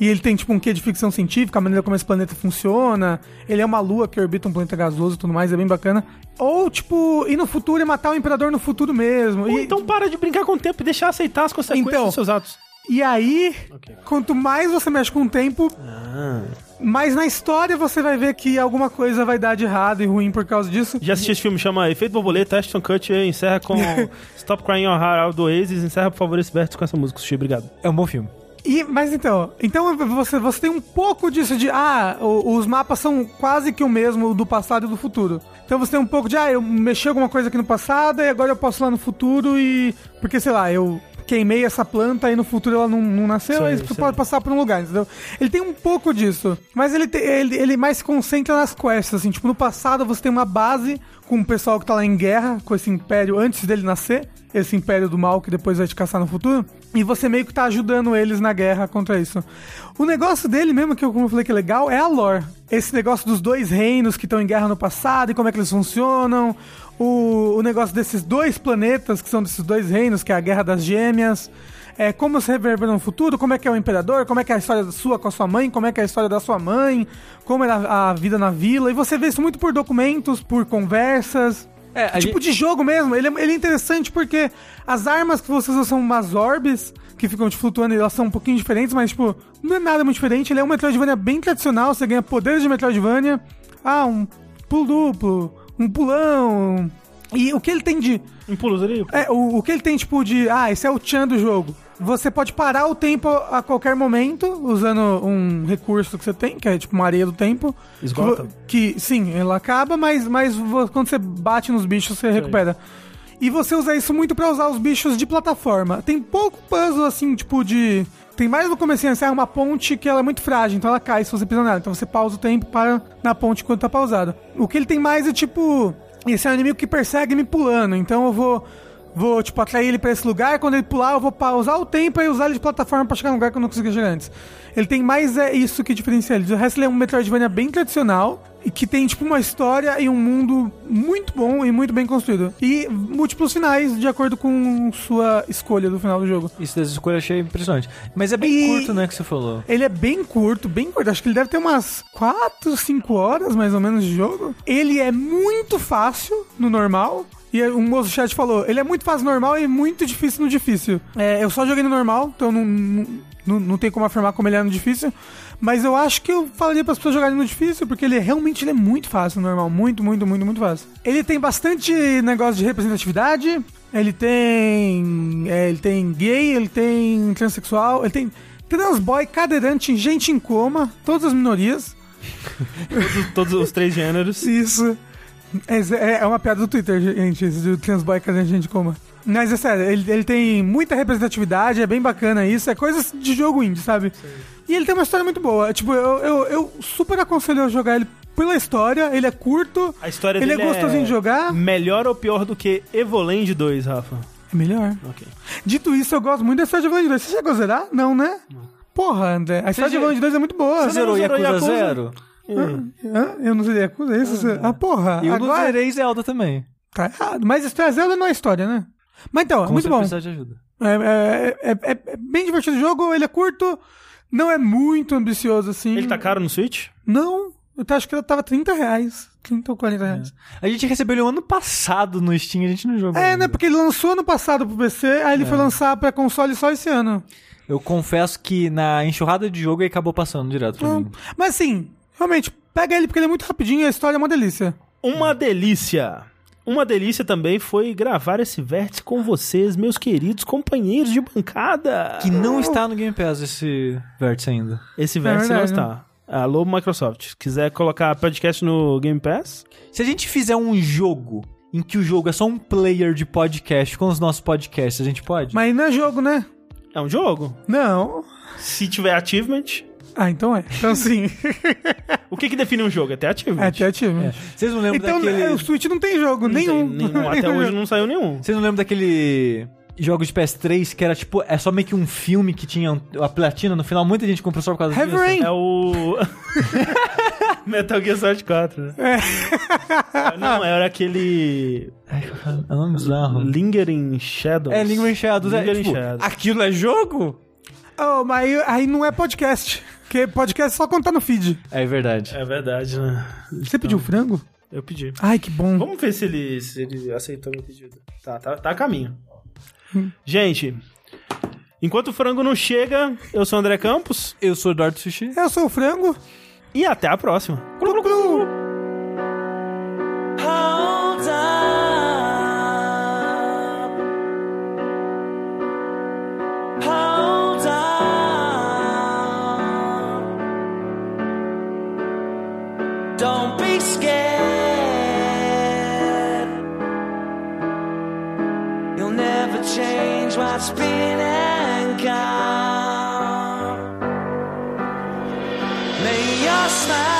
E ele tem tipo um quê de ficção científica, a maneira como esse planeta funciona. Ele é uma lua que orbita um planeta gasoso e tudo mais, é bem bacana. Ou, tipo, ir no futuro e matar o imperador no futuro mesmo. Ou e, então para de brincar com o tempo e deixar aceitar as consequências Então. dos seus atos. e aí, Ok. quanto mais você mexe com o tempo, Ah. Mais na história você vai ver que alguma coisa vai dar de errado e ruim por causa disso. Já assisti esse filme, chama Efeito Borboleta, Ashton Kutcher, encerra com *laughs* Stop Crying Your Heart Out do Oasis, encerra, por favor, esse verso com essa música, Sushi, obrigado. É um bom filme. E, mas então, então você, você tem um pouco disso de, ah, o- os mapas são quase que o mesmo do passado e do futuro. Então você tem um pouco de, ah, eu mexi alguma coisa aqui no passado e agora eu posso ir lá no futuro e. Porque, sei lá, eu queimei essa planta e no futuro ela não, não nasceu, aí você sei. pode passar por um lugar, entendeu? Ele tem um pouco disso. Mas ele, te- ele, ele mais se concentra nas quests, assim, tipo, no passado você tem uma base com o pessoal que tá lá em guerra com esse império antes dele nascer, esse império do mal que depois vai te caçar no futuro, e você meio que tá ajudando eles na guerra contra isso. O negócio dele mesmo, que eu, como eu falei que é legal, é a lore. Esse negócio dos dois reinos que estão em guerra no passado e como é que eles funcionam. O, o negócio desses dois planetas, que são desses dois reinos, que é a Guerra das Gêmeas. É, como se reverbera no futuro, como é que é o imperador, como é que é a história da sua com a sua mãe, como é que é a história da sua mãe, como era a vida na vila. E você vê isso muito por documentos, por conversas. É, tipo de jogo mesmo. Ele é, ele é interessante porque as armas que você usa são umas orbes que ficam te flutuando e elas são um pouquinho diferentes, mas, tipo, não é nada muito diferente. Ele é um Metroidvania bem tradicional, você ganha poderes de Metroidvania. Ah, um pulo duplo, um pulão. E o que ele tem de. Impulos ali. É, o, o que ele tem, tipo, de. Ah, esse é o Chan do jogo. Você pode parar o tempo a qualquer momento, usando um recurso que você tem, que é tipo uma areia do tempo. Esgota. Que, sim, ela acaba, mas, mas quando você bate nos bichos, você recupera. E você usa isso muito pra usar os bichos de plataforma. Tem pouco puzzle, assim, tipo, de. Tem mais no comecinho, você é uma ponte que ela é muito frágil, então ela cai se você pisar nela. Então você pausa o tempo para na ponte enquanto tá pausado. O que ele tem mais é tipo. Esse é um inimigo que persegue me pulando, então eu vou. Vou, tipo, atrair ele pra esse lugar. Quando ele pular, eu vou pausar o tempo e usar ele de plataforma pra chegar no lugar que eu não consegui chegar antes. Ele tem mais é isso que diferencia ele. O resto ele é um Metroidvania bem tradicional que tem, tipo, uma história e um mundo muito bom e muito bem construído. E múltiplos finais de acordo com sua escolha do final do jogo. Isso das escolhas eu achei impressionante. Mas é bem E- curto, né, que você falou. Ele é bem curto, bem curto. Acho que ele deve ter umas 4, 5 horas mais ou menos de jogo. Ele é muito fácil no normal. E o moço chat falou, ele é muito fácil no normal e muito difícil no difícil. É, eu só joguei no normal, então não, não, não, não tem como afirmar como ele é no difícil. Mas eu acho que eu falaria para as pessoas jogarem no difícil, porque ele é- realmente ele é muito fácil no normal. Muito, muito, muito, muito fácil. Ele tem bastante negócio de representatividade. Ele tem. é, ele tem gay, ele tem transexual, ele tem transboy, cadeirante, gente em coma, todas as minorias. Todos, todos os três gêneros. Isso. É, é- é uma piada do Twitter, gente, esse do transboy, cadeirante, gente em coma. Mas é sério, ele, ele tem muita representatividade, é bem bacana isso, é coisas de jogo indie, sabe? E ele tem uma história muito boa. Tipo, eu, eu, eu super aconselho a jogar ele pela história, ele é curto, A história ele é gostosinho de jogar. Melhor ou pior do que Evoland 2, Rafa? É melhor. Ok. Dito isso, eu gosto muito da história de Evoland 2. Você chegou a zerar? Não, né? Porra, André. A história de Evoland 2 é muito boa. Você zerou não Yakuza, Yakuza? Zero? Hã? Eu não zerei Yakuza, é isso? Ah, porra. E eu não agora zerei Zelda também. tá errado. Mas história Zelda não é história, né? Mas então, é muito bom. precisar de ajuda. É, é- é- é- é bem divertido o jogo, ele é curto, não é muito ambicioso assim. Ele tá caro no Switch? Não, eu tá- acho que ele tava 30 reais. 30 ou 40 reais. A gente recebeu ele ano passado no Steam, a gente não jogou. É, ainda. né? Porque ele lançou ano passado pro PC, aí ele foi lançar pra console só esse ano. Eu confesso que na enxurrada de jogo ele acabou passando direto pra Não. mim. Mas assim, realmente, pega ele porque ele é muito rapidinho e a história é uma delícia. Uma delícia. Uma delícia também foi gravar esse vértice com vocês, meus queridos companheiros de bancada. Que não está no Game Pass esse vértice ainda. Esse vértice não verdade, está. Alô, Microsoft. Quiser colocar podcast no Game Pass, Se a gente fizer um jogo em que o jogo é só um player de podcast com os nossos podcasts, a gente pode? Mas não é jogo, né? é um jogo. Não. Se tiver achievement, Ah, então é. Então sim. *laughs* o que que define um jogo? É ter achievement. é ativo. É. Vocês não lembram Então daquele... é, o Switch não tem jogo, Não tem nenhum. nenhum. *laughs* Até hoje não saiu nenhum. Vocês não lembram daquele jogo de PS3 que era tipo, é só meio que um filme que tinha a platina no final, muita gente comprou só por causa Heavy disso. Rain. É o. *laughs* Metal Gear Solid 4, né? Não, era aquele É um nome bizarro. Lingering Shadows. É, Lingering Shadows. É, Lingering tipo, Shadows. aquilo é jogo? Oh, mas aí, aí não é podcast. Porque podcast é só contar no feed. É verdade. É verdade, né? Você pediu frango? Eu pedi. Ai, que bom. Vamos ver se ele, se ele aceitou meu pedido. Tá, tá, tá a caminho. Gente, enquanto o frango não chega, eu sou o André Campos Eu sou Eduardo Sushi. Eu sou o frango. e até a próxima. Clu, clu. Hold what's been and gone. May your smile